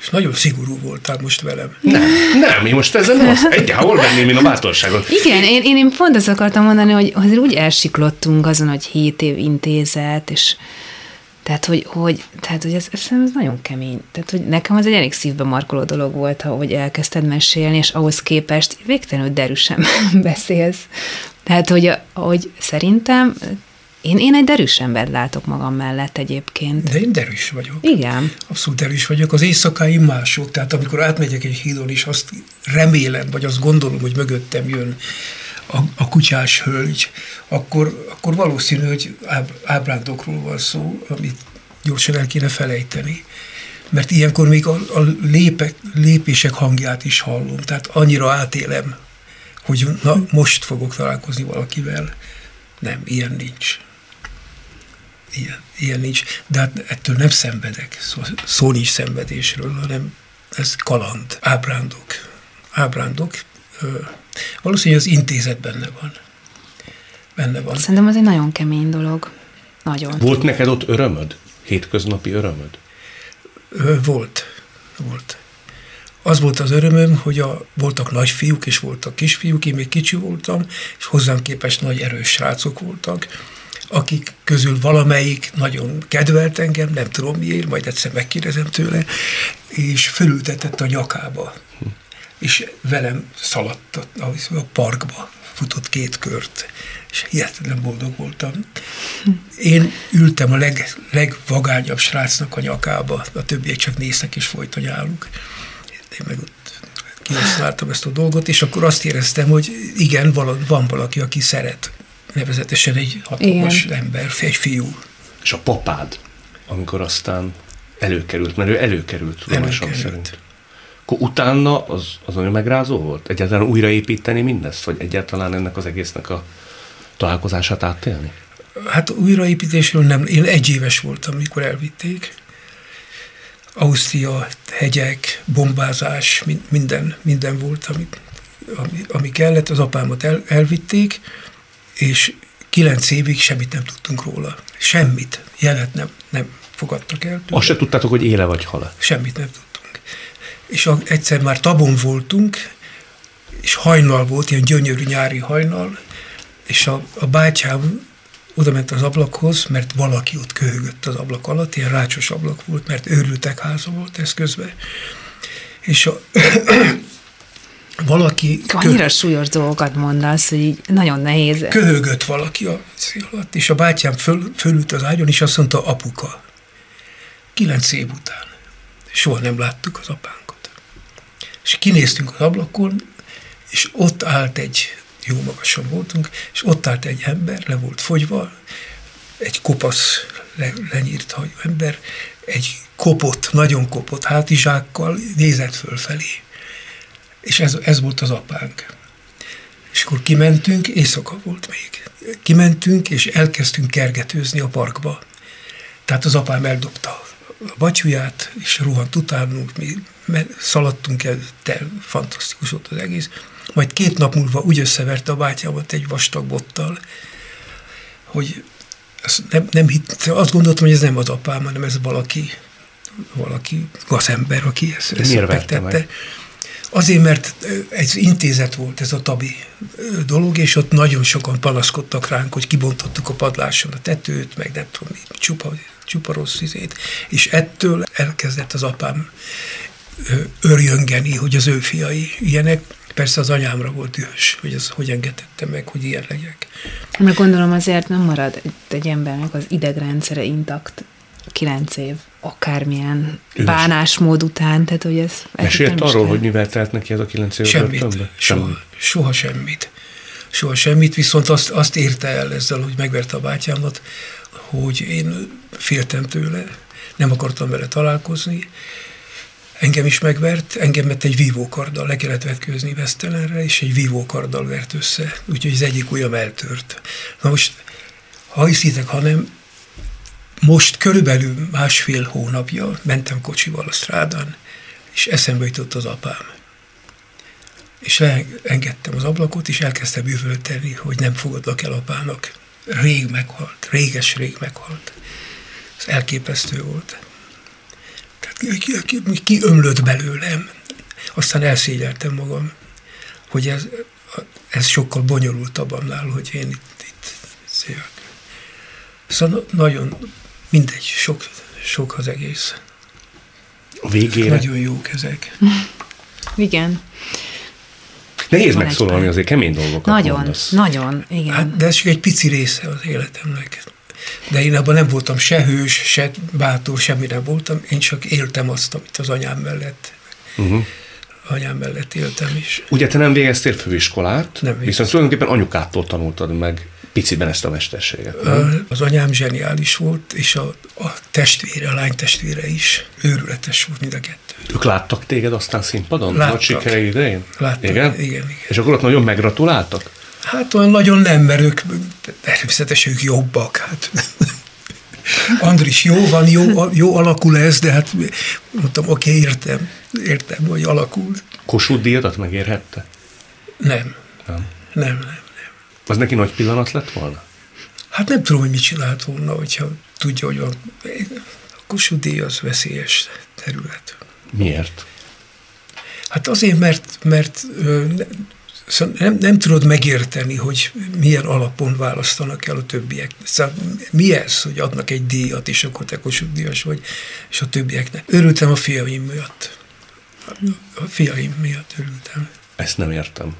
S2: És nagyon szigorú voltál most velem.
S1: Nem, nem, én most ezzel nem azt egyáltalán hol venném én a bátorságot.
S3: Igen, én, én, én pont azt akartam mondani, hogy azért úgy elsiklottunk azon, hogy 7 év intézet, és tehát, hogy, hogy, tehát, hogy ez, ez, ez nagyon kemény. Tehát, hogy nekem az egy elég szívbe markoló dolog volt, hogy elkezdted mesélni, és ahhoz képest végtelenül derűsen *laughs* beszélsz. Tehát, hogy, hogy szerintem én, én egy derűs embert látok magam mellett egyébként.
S2: De én derűs vagyok.
S3: Igen.
S2: Abszolút derűs vagyok. Az éjszakáim mások. Tehát amikor átmegyek egy hídon, és azt remélem, vagy azt gondolom, hogy mögöttem jön a, a kutyás hölgy, akkor, akkor valószínű, hogy áb, ábrándokról van szó, amit gyorsan el kéne felejteni. Mert ilyenkor még a, a lépek, lépések hangját is hallom. Tehát annyira átélem, hogy na, most fogok találkozni valakivel. Nem, ilyen nincs ilyen, ilyen nincs. De hát ettől nem szenvedek, szó, szó nincs szenvedésről, hanem ez kaland, ábrándok. Ábrándok. Ö, valószínűleg az intézet benne van. Benne van.
S3: Szerintem az egy nagyon kemény dolog. Nagyon.
S1: Volt neked ott örömöd? Hétköznapi örömöd?
S2: Ö, volt. Volt. Az volt az örömöm, hogy a, voltak nagyfiúk és voltak kisfiúk, én még kicsi voltam, és hozzám képest nagy erős srácok voltak, akik közül valamelyik nagyon kedvelt engem, nem tudom miért, majd egyszer megkérdezem tőle, és fölültetett a nyakába. És velem szaladt a, a parkba, futott két kört, és hihetetlen boldog voltam. Én ültem a leg, legvagányabb srácnak a nyakába, a többiek csak néznek és folyton állunk. Én meg ott kihasználtam ezt a dolgot, és akkor azt éreztem, hogy igen, van valaki, aki szeret nevezetesen egy hatalmas Igen. ember, egy fiú.
S1: És a papád, amikor aztán előkerült, mert ő előkerült tudomásom szerint. Akkor utána az, az nagyon megrázó volt? Egyáltalán újraépíteni mindezt? Vagy egyáltalán ennek az egésznek a találkozását átélni?
S2: Hát újraépítésről nem. Én egy éves voltam, mikor elvitték. Ausztria, hegyek, bombázás, minden, minden volt, ami, ami, ami kellett. Az apámat el, elvitték, és kilenc évig semmit nem tudtunk róla. Semmit, jelet nem, nem fogadtak el.
S1: Tőle. Azt se tudtátok, hogy éle vagy hala?
S2: Semmit nem tudtunk. És egyszer már tabon voltunk, és hajnal volt, ilyen gyönyörű nyári hajnal, és a, a bátyám oda ment az ablakhoz, mert valaki ott köhögött az ablak alatt, ilyen rácsos ablak volt, mert őrültek háza volt ez közben. És a, valaki...
S3: Annyira kö... súlyos dolgokat mondasz, hogy így nagyon nehéz.
S2: Köhögött valaki a alatt, és a bátyám föl, fölült az ágyon, és azt mondta, apuka. Kilenc év után. Soha nem láttuk az apánkat. És kinéztünk az ablakon, és ott állt egy, jó magasan voltunk, és ott állt egy ember, le volt fogyva, egy kopasz, le, lenyírt hajú ember, egy kopott, nagyon kopott hátizsákkal nézett fölfelé és ez, ez volt az apánk. És akkor kimentünk, éjszaka volt még. Kimentünk, és elkezdtünk kergetőzni a parkba. Tehát az apám eldobta a batyuját, és rohant utánunk, mi szaladtunk el, de fantasztikus volt az egész. Majd két nap múlva úgy összeverte a bátyámat egy vastag bottal, hogy nem, nem hitt, azt gondoltam, hogy ez nem az apám, hanem ez valaki, valaki gazember, aki ezt, ezt
S1: Miért
S2: Azért, mert egy intézet volt ez a tabi dolog, és ott nagyon sokan panaszkodtak ránk, hogy kibontottuk a padláson a tetőt, meg nem tudom, csupa csupa rossz izét. És ettől elkezdett az apám örjöngeni, hogy az ő fiai ilyenek. Persze az anyámra volt dühös, hogy ez hogy engedette meg, hogy ilyen legyek.
S3: Mert gondolom azért nem marad egy embernek az idegrendszere intakt kilenc év akármilyen Üles. bánásmód után, tehát hogy ez...
S1: Mesélt arról, kell. hogy mivel telt neki ez a kilenc év
S2: Semmit, soha, Semmi. soha semmit. Soha semmit, viszont azt, azt érte el ezzel, hogy megverte a bátyámat, hogy én féltem tőle, nem akartam vele találkozni, engem is megvert, engem mert egy vívókarddal le kellett vetkőzni Vesztelenre, és egy vívókarddal vert össze, úgyhogy az egyik ujjam eltört. Na most, ha hiszitek, ha nem, most körülbelül másfél hónapja mentem kocsival a strádán, és eszembe jutott az apám. És engedtem az ablakot, és elkezdtem üvölteni, hogy nem fogadlak el apának. Rég meghalt, réges-rég meghalt. Ez elképesztő volt. Tehát ki, ki, ki belőlem. Aztán elszégyeltem magam, hogy ez, ez sokkal bonyolultabb annál, hogy én itt, itt szívek. Szóval nagyon mindegy, sok, sok az egész.
S1: A végére.
S2: Nagyon jók ezek. *laughs*
S3: Igen.
S1: Nehéz megszólalni, azért kemény dolgokat
S3: Nagyon,
S1: mondasz.
S3: nagyon, igen. Hát,
S2: de ez csak egy pici része az életemnek. De én abban nem voltam se hős, se bátor, semmi nem voltam. Én csak éltem azt, amit az anyám mellett. Uh-huh. Anyám mellett éltem is.
S1: Ugye te nem végeztél főiskolát,
S2: nem végeztél.
S1: viszont tulajdonképpen anyukától tanultad meg piciben ezt a mesterséget. Nem?
S2: Az anyám zseniális volt, és a, a testvére, a lány testvére is őrületes volt mind a kettő.
S1: Ők láttak téged aztán színpadon?
S2: Láttak.
S1: Nagy sikerei idején?
S2: Láttak,
S1: igen?
S2: igen, igen.
S1: És akkor ott nagyon megratuláltak?
S2: Hát olyan nagyon nem, mert ők természetesen ők jobbak. Hát. *laughs* Andris, jó van, jó, jó alakul ez, de hát mondtam, oké, okay, értem, értem, hogy alakul.
S1: Kossuth díjadat megérhette?
S2: Nem.
S1: Nem?
S2: Nem, nem.
S1: Az neki nagy pillanat lett volna?
S2: Hát nem tudom, hogy mit csinált volna, hogyha tudja, hogy van. A Kossuth az veszélyes terület.
S1: Miért?
S2: Hát azért, mert, mert szóval nem, nem tudod megérteni, hogy milyen alapon választanak el a többiek. Szóval mi ez, hogy adnak egy díjat, és akkor te Kossuth díjas vagy, és a többieknek. Örültem a fiaim miatt. A fiaim miatt örültem.
S1: Ezt nem értem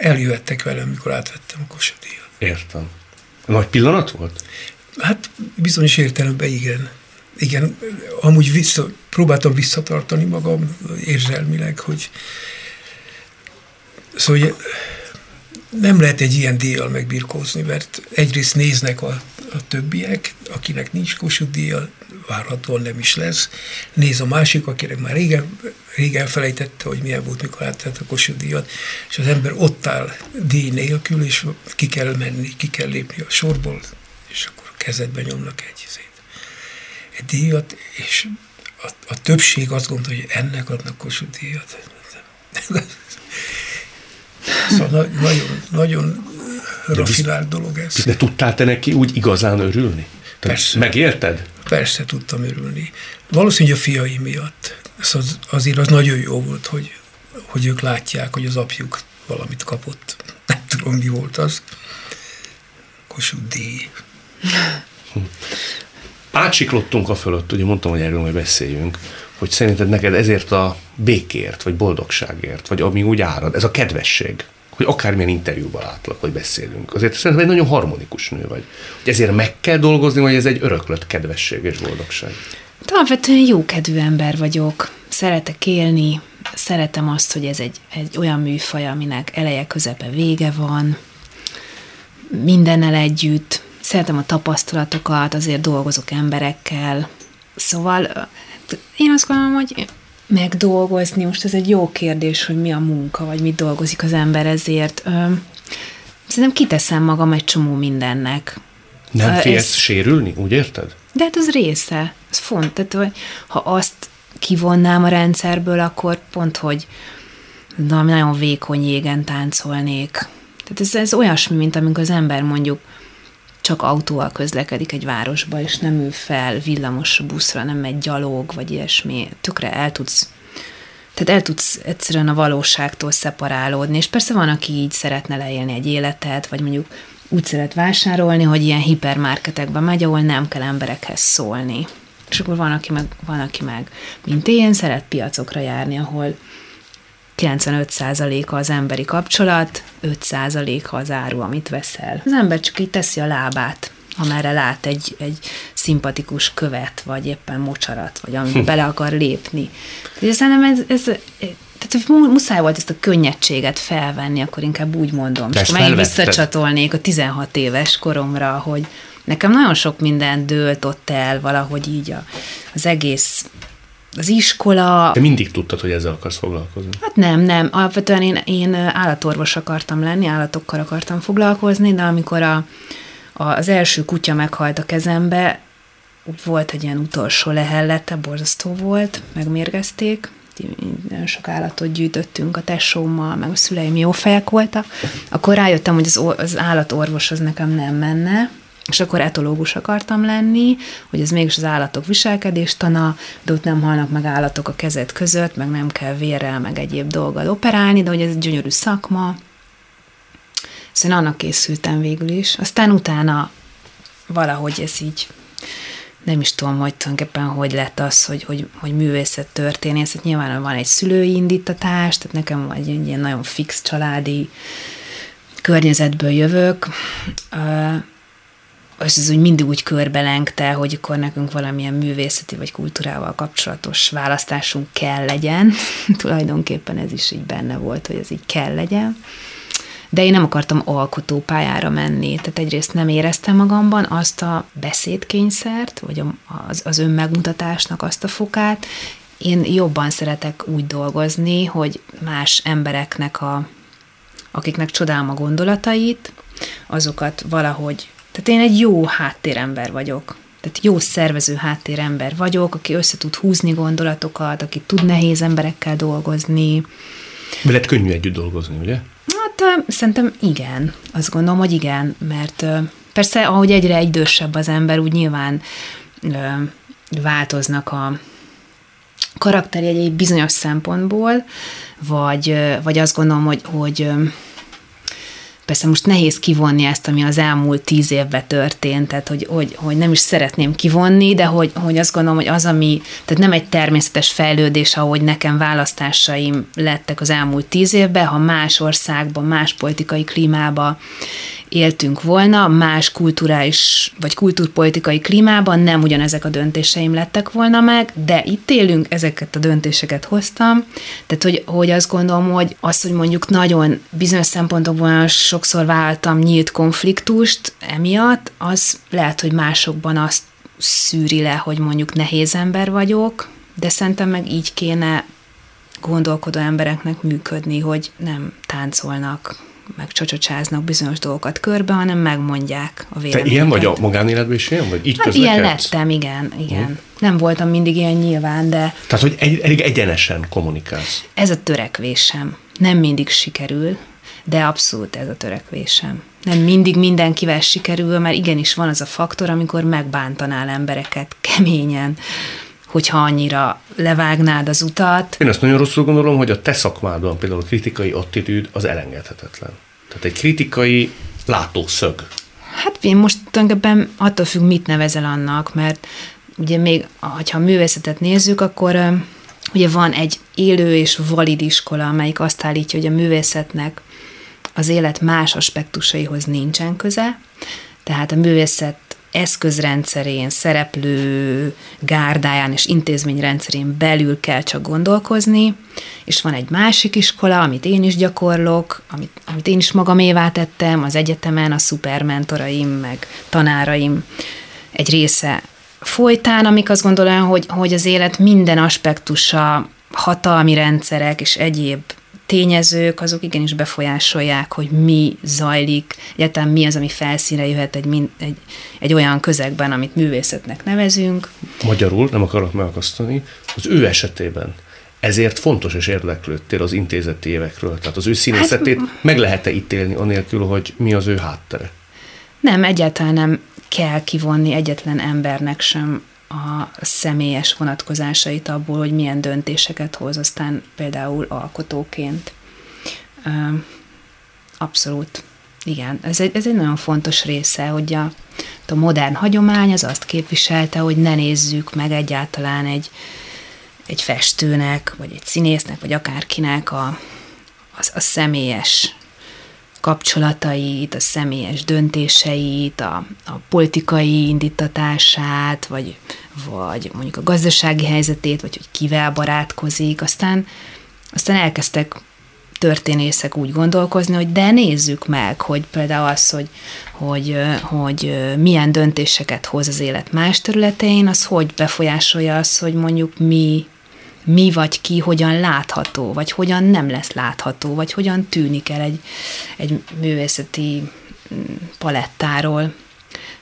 S2: eljöhettek velem, mikor átvettem a Kossuth-díjat.
S1: Értem. Nagy pillanat volt?
S2: Hát bizonyos értelemben igen. Igen, amúgy vissza, próbáltam visszatartani magam érzelmileg, hogy szóval nem lehet egy ilyen díjjal megbirkózni, mert egyrészt néznek a, a többiek, akinek nincs Kossuth díja, várhatóan nem is lesz. Néz a másik, akinek már régen, régen felejtette, hogy milyen volt, mikor áttett a Kossuth díjat, és az ember ott áll díj nélkül, és ki kell menni, ki kell lépni a sorból, és akkor a kezedbe nyomnak egy, egy díjat, és a, a többség azt gondolja, hogy ennek adnak Kossuth díjat. Szóval na, nagyon, nagyon rafinált dolog ez.
S1: De tudtál te neki úgy igazán örülni?
S2: Persze.
S1: Megérted?
S2: Persze tudtam örülni. Valószínűleg a fiai miatt. Ez az, azért az nagyon jó volt, hogy, hogy ők látják, hogy az apjuk valamit kapott. Nem tudom, mi volt az. Kossuth díj.
S1: Átsiklottunk a fölött, ugye mondtam, hogy erről majd beszéljünk, hogy szerinted neked ezért a békért, vagy boldogságért, vagy ami úgy árad, ez a kedvesség, hogy akármilyen interjúban látlak, vagy beszélünk. Azért szerintem egy nagyon harmonikus nő vagy. Hogy ezért meg kell dolgozni, vagy ez egy öröklött kedvesség és boldogság?
S3: Alapvetően jókedvű ember vagyok. Szeretek élni, szeretem azt, hogy ez egy, egy olyan műfaj, aminek eleje, közepe, vége van, mindennel együtt. Szeretem a tapasztalatokat, azért dolgozok emberekkel. Szóval én azt gondolom, hogy megdolgozni, most ez egy jó kérdés, hogy mi a munka, vagy mit dolgozik az ember ezért. Szerintem kiteszem magam egy csomó mindennek.
S1: Nem félsz ez... sérülni, úgy érted?
S3: De hát az része, az font. Tehát, hogy ha azt kivonnám a rendszerből, akkor pont, hogy nagyon vékony jégen táncolnék. Tehát ez, ez olyasmi, mint amikor az ember mondjuk csak autóval közlekedik egy városba, és nem ül fel villamos buszra, nem megy gyalog, vagy ilyesmi. Tökre el tudsz tehát el tudsz egyszerűen a valóságtól szeparálódni, és persze van, aki így szeretne leélni egy életet, vagy mondjuk úgy szeret vásárolni, hogy ilyen hipermarketekbe megy, ahol nem kell emberekhez szólni. És akkor van, aki meg, van, aki meg mint én, szeret piacokra járni, ahol 95%-a az emberi kapcsolat, 5%-a az áru, amit veszel. Az ember csak így teszi a lábát, amerre lát egy, egy szimpatikus követ, vagy éppen mocsarat, vagy amit *laughs* bele akar lépni. És szerintem ez, ez tehát muszáj volt ezt a könnyedséget felvenni, akkor inkább úgy mondom. És megint visszacsatolnék a 16 éves koromra, hogy nekem nagyon sok minden dőlt ott el valahogy így a, az egész az iskola...
S1: Te mindig tudtad, hogy ezzel akarsz foglalkozni?
S3: Hát nem, nem. Alapvetően én, én állatorvos akartam lenni, állatokkal akartam foglalkozni, de amikor a, a, az első kutya meghalt a kezembe, úgy volt egy ilyen utolsó lehellete, borzasztó volt, megmérgezték, nagyon sok állatot gyűjtöttünk a tesómmal, meg a szüleim jó fejek voltak, akkor rájöttem, hogy az, az állatorvos az nekem nem menne, és akkor etológus akartam lenni, hogy ez mégis az állatok viselkedéstana, de ott nem halnak meg állatok a kezed között, meg nem kell vérrel, meg egyéb dolggal operálni, de hogy ez egy gyönyörű szakma. Szóval annak készültem végül is. Aztán utána valahogy ez így nem is tudom, hogy tulajdonképpen hogy lett az, hogy, hogy, hogy művészet történész. Hát nyilván van egy szülői indítatás, tehát nekem vagy egy ilyen nagyon fix családi környezetből jövök, és ez úgy mindig úgy körbelengte, hogy akkor nekünk valamilyen művészeti vagy kultúrával kapcsolatos választásunk kell legyen. *laughs* Tulajdonképpen ez is így benne volt, hogy ez így kell legyen. De én nem akartam alkotópályára menni, tehát egyrészt nem éreztem magamban azt a beszédkényszert, vagy az, az önmegmutatásnak azt a fokát. Én jobban szeretek úgy dolgozni, hogy más embereknek a akiknek csodálom a gondolatait, azokat valahogy tehát én egy jó háttérember vagyok. Tehát jó szervező háttérember vagyok, aki össze tud húzni gondolatokat, aki tud nehéz emberekkel dolgozni.
S1: Lehet könnyű együtt dolgozni, ugye?
S3: Hát szerintem igen. Azt gondolom, hogy igen, mert persze, ahogy egyre idősebb az ember, úgy nyilván változnak a karakterjegyei bizonyos szempontból, vagy, vagy azt gondolom, hogy, hogy Persze most nehéz kivonni ezt, ami az elmúlt tíz évben történt, tehát hogy, hogy, hogy nem is szeretném kivonni, de hogy, hogy azt gondolom, hogy az, ami, tehát nem egy természetes fejlődés, ahogy nekem választásaim lettek az elmúlt tíz évben, ha más országban, más politikai klímába éltünk volna, más kulturális vagy kultúrpolitikai klímában nem ugyanezek a döntéseim lettek volna meg, de itt élünk, ezeket a döntéseket hoztam, tehát hogy, hogy azt gondolom, hogy az, hogy mondjuk nagyon bizonyos szempontokban sokszor váltam nyílt konfliktust emiatt, az lehet, hogy másokban azt szűri le, hogy mondjuk nehéz ember vagyok, de szerintem meg így kéne gondolkodó embereknek működni, hogy nem táncolnak meg csacsacsáznak bizonyos dolgokat körbe, hanem megmondják a véleményeket.
S1: Te ilyen vagy a magánéletben is ilyen? Vagy így
S3: hát ilyen lettem, igen, igen. Hmm. Nem voltam mindig ilyen nyilván, de...
S1: Tehát, hogy egy, elég egyenesen kommunikálsz.
S3: Ez a törekvésem. Nem mindig sikerül, de abszolút ez a törekvésem. Nem mindig mindenkivel sikerül, mert igenis van az a faktor, amikor megbántanál embereket keményen, hogyha annyira levágnád az utat.
S1: Én azt nagyon rosszul gondolom, hogy a te szakmádban például a kritikai attitűd az elengedhetetlen. Tehát egy kritikai látószög.
S3: Hát én most tulajdonképpen attól függ, mit nevezel annak, mert ugye még, ha a művészetet nézzük, akkor ugye van egy élő és valid iskola, amelyik azt állítja, hogy a művészetnek az élet más aspektusaihoz nincsen köze, tehát a művészet eszközrendszerén, szereplő gárdáján és intézményrendszerén belül kell csak gondolkozni, és van egy másik iskola, amit én is gyakorlok, amit, amit én is magamévá tettem, az egyetemen a szupermentoraim, meg tanáraim egy része folytán, amik azt gondolom, hogy, hogy az élet minden aspektusa, hatalmi rendszerek és egyéb tényezők, azok igenis befolyásolják, hogy mi zajlik, egyáltalán mi az, ami felszínre jöhet egy, egy, egy olyan közegben, amit művészetnek nevezünk.
S1: Magyarul, nem akarok megakasztani, az ő esetében ezért fontos és érdeklődtél az intézeti évekről. Tehát az ő színészetét hát, meg lehet-e ítélni anélkül, hogy mi az ő háttere?
S3: Nem, egyáltalán nem kell kivonni egyetlen embernek sem a személyes vonatkozásait abból, hogy milyen döntéseket hoz aztán például alkotóként. Abszolút. igen, ez egy, ez egy nagyon fontos része, hogy a, a modern hagyomány az azt képviselte, hogy ne nézzük meg egyáltalán egy, egy festőnek, vagy egy színésznek, vagy akárkinek a, a, a személyes kapcsolatait, a személyes döntéseit, a, a politikai indítatását, vagy, vagy mondjuk a gazdasági helyzetét, vagy hogy kivel barátkozik, aztán, aztán elkezdtek történészek úgy gondolkozni, hogy de nézzük meg, hogy például az, hogy, hogy, hogy milyen döntéseket hoz az élet más területein, az hogy befolyásolja az, hogy mondjuk mi, mi vagy ki hogyan látható, vagy hogyan nem lesz látható, vagy hogyan tűnik el egy, egy művészeti mm, palettáról.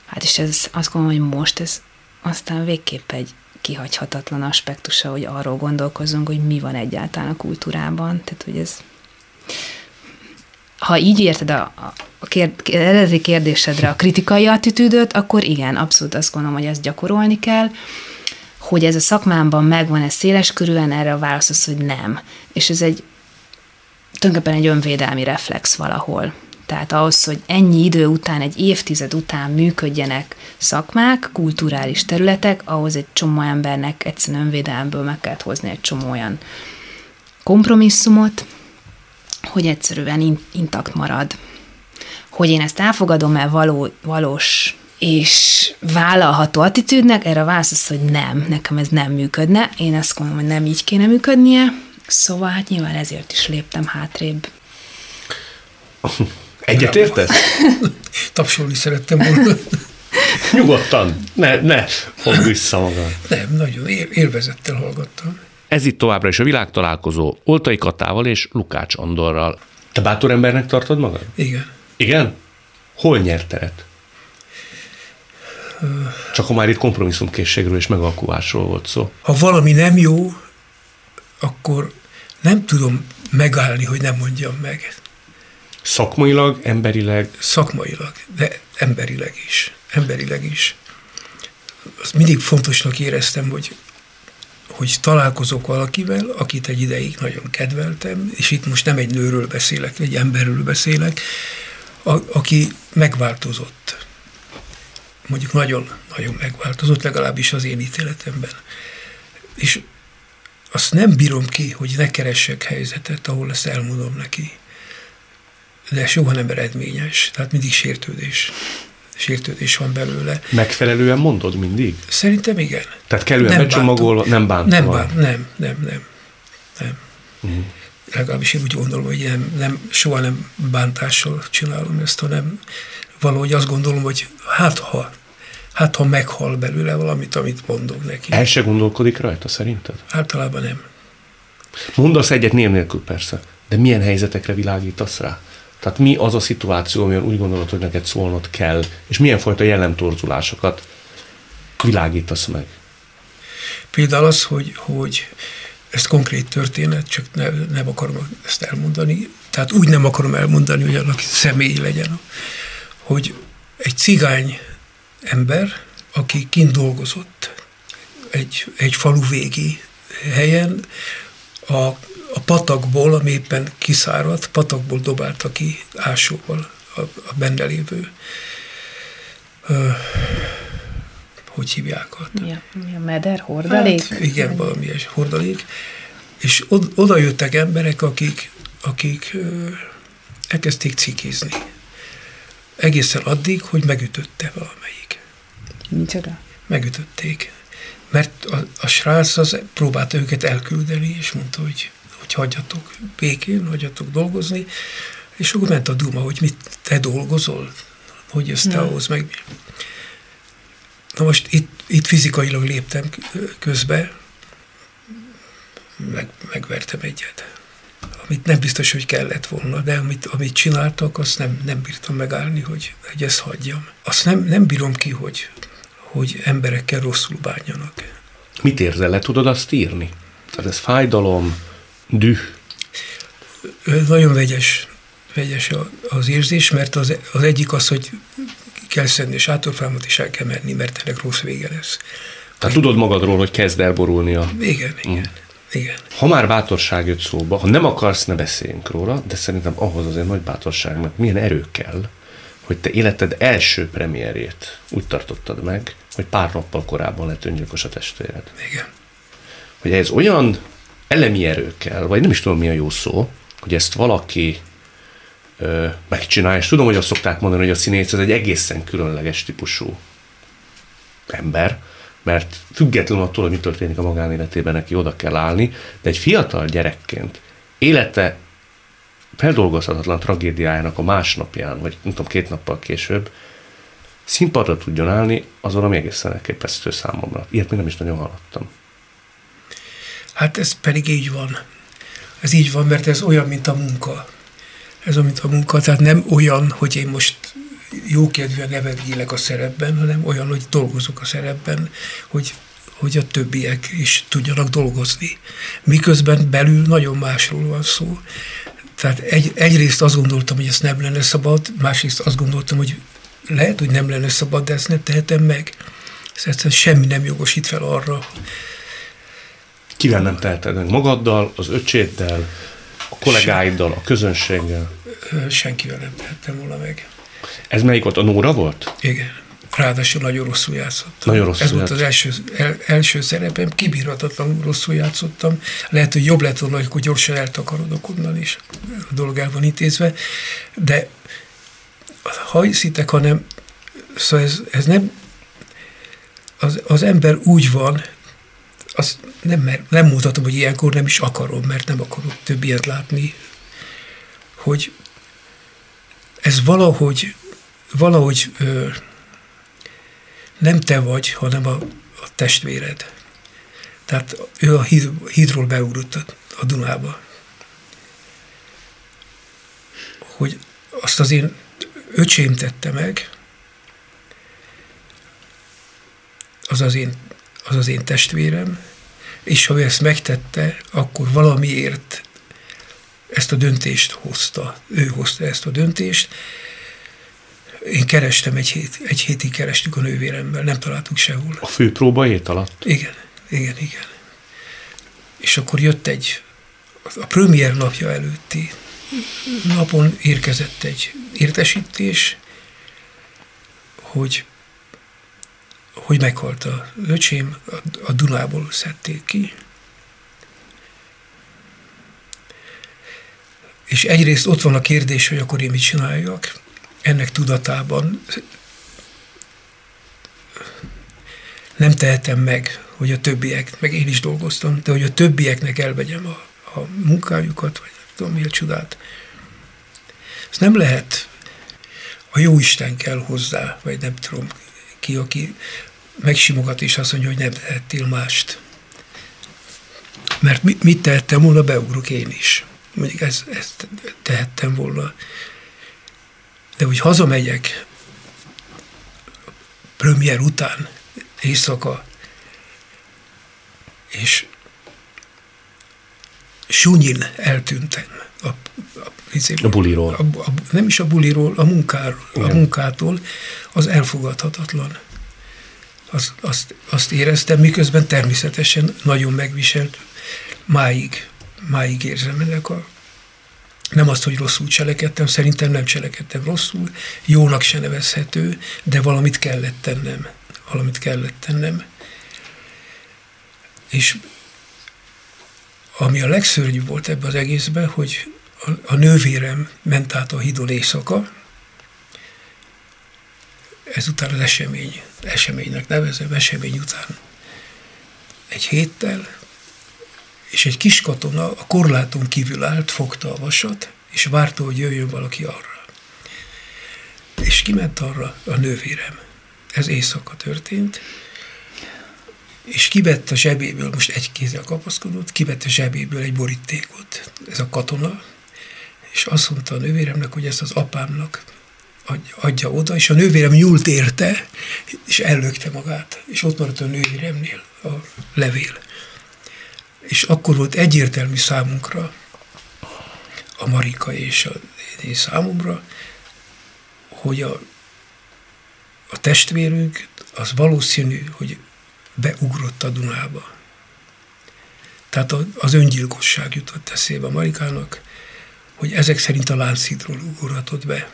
S3: Hát és ez azt gondolom, hogy most ez aztán végképp egy kihagyhatatlan aspektusa, hogy arról gondolkozunk, hogy mi van egyáltalán a kultúrában. Tehát, hogy ez ha így érted a, a kér, kérdésedre a kritikai attitűdöt, akkor igen, abszolút azt gondolom, hogy ezt gyakorolni kell. Hogy ez a szakmámban megvan-e széles körülön, erre a válasz az, hogy nem. És ez egy tulajdonképpen egy önvédelmi reflex valahol. Tehát ahhoz, hogy ennyi idő után, egy évtized után működjenek szakmák, kulturális területek, ahhoz egy csomó embernek egyszerűen önvédelmből meg kellett hozni egy csomó olyan kompromisszumot, hogy egyszerűen intakt marad. Hogy én ezt elfogadom-e való, valós és vállalható attitűdnek, erre a válasz az, hogy nem, nekem ez nem működne. Én azt gondolom, hogy nem így kéne működnie, szóval hát nyilván ezért is léptem hátrébb. *laughs*
S1: Egyetértesz? *laughs*
S2: Tapsolni szerettem volna. *laughs*
S1: Nyugodtan, ne, ne fogd vissza magad.
S2: Nem, nagyon élvezettel hallgattam.
S1: Ez itt továbbra is a világtalálkozó Oltai Katával és Lukács Andorral. Te bátor embernek tartod magad?
S2: Igen.
S1: Igen? Hol nyert teret? Csak ha már itt kompromisszumkészségről és megalkuvásról volt szó.
S2: Ha valami nem jó, akkor nem tudom megállni, hogy nem mondjam meg.
S1: Szakmailag, emberileg?
S2: Szakmailag, de emberileg is. Emberileg is. Azt mindig fontosnak éreztem, hogy hogy találkozok valakivel, akit egy ideig nagyon kedveltem, és itt most nem egy nőről beszélek, egy emberről beszélek, a, aki megváltozott. Mondjuk nagyon, nagyon megváltozott, legalábbis az én ítéletemben. És azt nem bírom ki, hogy ne keressek helyzetet, ahol ezt elmondom neki. De soha nem eredményes, tehát mindig sértődés sértődés van belőle.
S1: Megfelelően mondod mindig?
S2: Szerintem igen.
S1: Tehát kellően nem becsomagolva, nem bántva?
S2: Nem, bánt, nem, nem, nem. nem. Uh-huh. Legalábbis én úgy gondolom, hogy nem, nem, soha nem bántással csinálom ezt, hanem valahogy azt gondolom, hogy hát ha, hát ha meghal belőle valamit, amit mondok neki.
S1: El se gondolkodik rajta szerinted?
S2: Általában nem.
S1: Mondasz egyet név nélkül persze, de milyen helyzetekre világítasz rá? Tehát mi az a szituáció, amiben úgy gondolod, hogy neked szólnod kell, és milyen fajta jellemtorzulásokat világítasz meg?
S2: Például az, hogy, hogy ez konkrét történet, csak ne, nem akarom ezt elmondani, tehát úgy nem akarom elmondani, hogy annak személy legyen, hogy egy cigány ember, aki kint dolgozott egy, egy falu végi helyen, a a patakból, ami éppen kiszáradt, patakból dobálta ki ásóval a, a benne lévő ö, hogy hívják ott?
S3: Mi a, mi a meder, hordalék?
S2: Hát, igen, valami is, hordalék. És od, oda jöttek emberek, akik, akik ö, elkezdték cikizni. Egészen addig, hogy megütötte valamelyik.
S3: Micsoda?
S2: Megütötték. Mert a, a srác az próbálta őket elküldeni, és mondta, hogy hogy hagyjatok békén, hagyjatok dolgozni, és akkor ment a duma, hogy mit te dolgozol, hogy ezt te ahhoz meg... Na most itt, itt fizikailag léptem közbe, meg, megvertem egyet. Amit nem biztos, hogy kellett volna, de amit, amit csináltak, azt nem, nem bírtam megállni, hogy, hogy ezt hagyjam. Azt nem, nem bírom ki, hogy, hogy emberekkel rosszul bánjanak.
S1: Mit érzel, le tudod azt írni? Tehát ez fájdalom, düh?
S2: Nagyon vegyes, vegyes az érzés, mert az, az egyik az, hogy kell szedni sátorfámat, és el kell menni, mert ennek rossz vége lesz.
S1: Tehát tudod magadról, hogy kezd el borulni a...
S2: Igen, igen. Mm. Igen.
S1: Ha már bátorság jött szóba, ha nem akarsz, ne beszéljünk róla, de szerintem ahhoz azért nagy bátorság, mert milyen erő kell, hogy te életed első premierjét úgy tartottad meg, hogy pár nappal korábban lett öngyilkos a testvéred.
S2: Igen.
S1: Hogy ez olyan elemi erő kell, vagy nem is tudom mi a jó szó, hogy ezt valaki ö, megcsinálja, és tudom, hogy azt szokták mondani, hogy a színész ez egy egészen különleges típusú ember, mert függetlenül attól, hogy mi történik a magánéletében, neki oda kell állni, de egy fiatal gyerekként élete feldolgozhatatlan tragédiájának a másnapján, vagy nem tudom, két nappal később, színpadra tudjon állni, az valami egészen elképesztő számomra. Ilyet még nem is nagyon hallottam.
S2: Hát ez pedig így van. Ez így van, mert ez olyan, mint a munka. Ez olyan, mint a munka, tehát nem olyan, hogy én most jókedvűen nevetgélek a szerepben, hanem olyan, hogy dolgozok a szerepben, hogy, hogy a többiek is tudjanak dolgozni. Miközben belül nagyon másról van szó. Tehát egy, egyrészt azt gondoltam, hogy ezt nem lenne szabad, másrészt azt gondoltam, hogy lehet, hogy nem lenne szabad, de ezt nem tehetem meg. Ezt semmi nem jogosít fel arra.
S1: Kivel nem teheted meg? Magaddal, az öcséddel, a kollégáiddal, a közönséggel?
S2: Senkivel nem tehettem volna meg.
S1: Ez melyik volt? A Nóra volt?
S2: Igen. Ráadásul nagyon rosszul játszottam.
S1: Nagyon rosszul
S2: Ez volt az első, el, első szerepem, kibírhatatlanul rosszul játszottam. Lehet, hogy jobb lett volna, hogy gyorsan eltakarodok onnan is, a dolog el van intézve, de ha hiszitek, hanem szóval ez, ez nem az, az ember úgy van, azt nem, mer, nem mutatom, hogy ilyenkor nem is akarom, mert nem akarok több ilyet látni, hogy ez valahogy, valahogy ö, nem te vagy, hanem a, a testvéred. Tehát ő a híd, hídról beugrott a, a Dunába. Hogy azt az én öcsém tette meg, az az én, az az én testvérem, és ha ő ezt megtette, akkor valamiért ezt a döntést hozta. Ő hozta ezt a döntést. Én kerestem egy, hét, egy hétig kerestük a nővéremmel, nem találtuk sehol.
S1: A főpróba hét alatt?
S2: Igen, igen, igen. És akkor jött egy, a premier napja előtti napon érkezett egy értesítés, hogy, hogy meghalt a öcsém, a, a Dunából szedték ki. És egyrészt ott van a kérdés, hogy akkor én mit csináljak. Ennek tudatában nem tehetem meg, hogy a többiek, meg én is dolgoztam, de hogy a többieknek elvegyem a, a munkájukat, vagy nem tudom mi a csodát. Ezt nem lehet, a jó Isten kell hozzá, vagy nem tudom ki, aki megsimogat és azt mondja, hogy nem tehettél mást. Mert mit tehettem volna, beugrok én is. Mondjuk ezt, ezt tehettem volna. De hogy hazamegyek premier után, éjszaka, és sunyin eltűntem. A, a,
S1: a buliról. A,
S2: a, nem is a buliról, a, munkáról, a munkától, az elfogadhatatlan. Azt, azt, azt éreztem, miközben természetesen nagyon megviselt, máig, máig érzem ennek a nem azt, hogy rosszul cselekedtem, szerintem nem cselekedtem rosszul, jónak se nevezhető, de valamit kellett tennem. Valamit kellett tennem. És ami a legszörnyűbb volt ebbe az egészben, hogy a, a nővérem ment át a hídon éjszaka, ezután az esemény, eseménynek nevezem, esemény után egy héttel, és egy kis katona a korláton kívül állt, fogta a vasat, és várta, hogy jöjjön valaki arra. És kiment arra a nővérem. Ez éjszaka történt, és kivett a zsebéből, most egy kézzel kapaszkodott, kivett a zsebéből egy borítékot, ez a katona, és azt mondta a nővéremnek, hogy ezt az apámnak adja oda, és a nővérem nyúlt érte, és ellökte magát, és ott maradt a nővéremnél a levél. És akkor volt egyértelmű számunkra, a Marika és a én számomra, hogy a, a testvérünk az valószínű, hogy beugrott a Dunába. Tehát az öngyilkosság jutott eszébe a Marikának, hogy ezek szerint a Lánchídról ugorhatott be.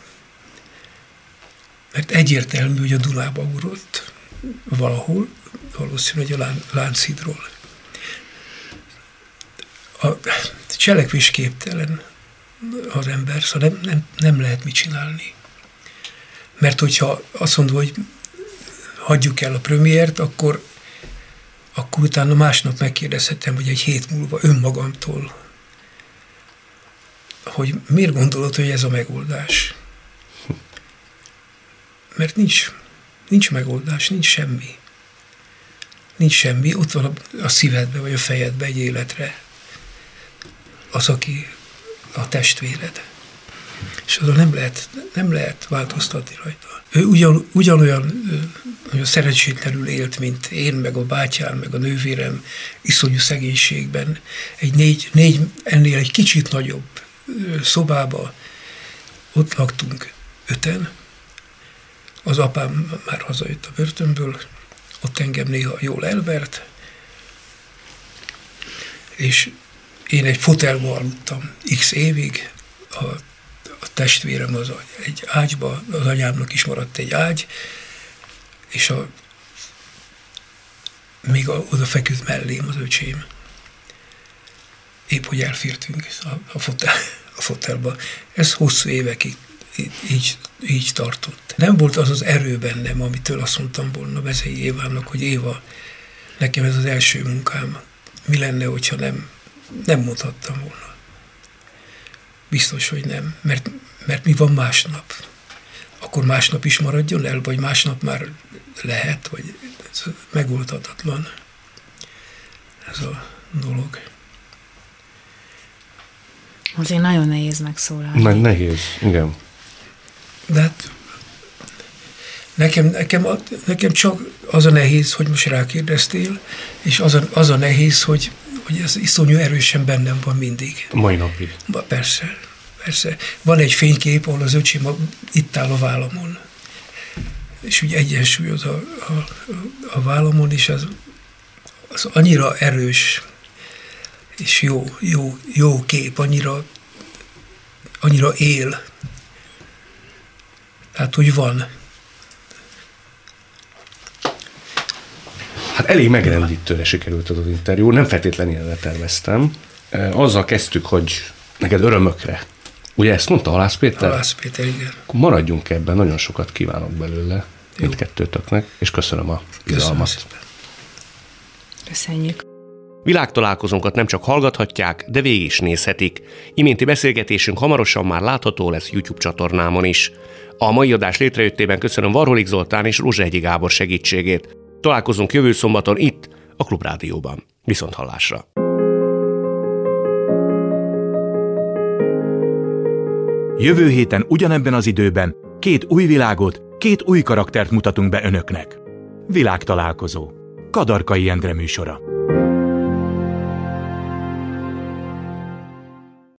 S2: Mert egyértelmű, hogy a Dunába ugrott valahol, valószínűleg a Lánchídról. A cselekvésképtelen az ember, szóval nem, nem, nem lehet mit csinálni. Mert hogyha azt mondod, hogy hagyjuk el a premiért, akkor, akkor utána másnap megkérdezhetem, hogy egy hét múlva önmagamtól, hogy miért gondolod, hogy ez a megoldás? Mert nincs, nincs megoldás, nincs semmi. Nincs semmi, ott van a, a szívedbe vagy a fejedbe egy életre az, aki a testvéred. És azon nem lehet, nem lehet változtatni rajta. Ő ugyan, ugyanolyan nagyon szerencsétlenül élt, mint én, meg a bátyám, meg a nővérem, iszonyú szegénységben. Egy négy, négy ennél egy kicsit nagyobb szobába, ott laktunk öten. Az apám már hazajött a börtönből, ott engem néha jól elvert, és én egy fotelba aludtam x évig, a, a testvérem az egy ágyba, az anyámnak is maradt egy ágy, és a, még a, oda feküdt mellém az öcsém. Épp, hogy elfértünk a, a, fotel, a fotelba. Ez hosszú évekig így, így tartott. Nem volt az az erő bennem, amitől azt mondtam volna Vezei Évának, hogy Éva, nekem ez az első munkám. Mi lenne, hogyha nem nem mondhattam volna. Biztos, hogy nem, mert, mert mi van másnap? Akkor másnap is maradjon el, vagy másnap már lehet, vagy ez megoldhatatlan ez a dolog.
S3: Azért nagyon nehéz megszólalni.
S1: Nagy nehéz, igen.
S2: De hát nekem, nekem, nekem csak az a nehéz, hogy most rákérdeztél, és az a, az a nehéz, hogy hogy ez iszonyú erősen bennem van mindig.
S1: Mai napig.
S2: Ba, persze, persze. Van egy fénykép, ahol az öcsém a, itt áll a vállamon. És úgy egyensúlyoz a, a, a vállamon, és az, az annyira erős, és jó, jó, jó kép, annyira, annyira él. Tehát úgy van.
S1: Hát elég megrendítőre sikerült az, az interjú, nem feltétlenül ilyenre terveztem. Azzal kezdtük, hogy neked örömökre. Ugye ezt mondta Halász Péter?
S2: Halász Péter, igen.
S1: Akkor maradjunk ebben, nagyon sokat kívánok belőle mindkettőtöknek, és köszönöm a bizalmat.
S3: Köszönjük.
S1: Világtalálkozónkat nem csak hallgathatják, de végig is nézhetik. Iménti beszélgetésünk hamarosan már látható lesz YouTube csatornámon is. A mai adás létrejöttében köszönöm Varholik Zoltán és Rózsehegyi Gábor segítségét. Találkozunk jövő szombaton itt, a Klubrádióban. Viszont hallásra!
S4: Jövő héten ugyanebben az időben két új világot, két új karaktert mutatunk be önöknek. Világtalálkozó. Kadarkai Endre műsora.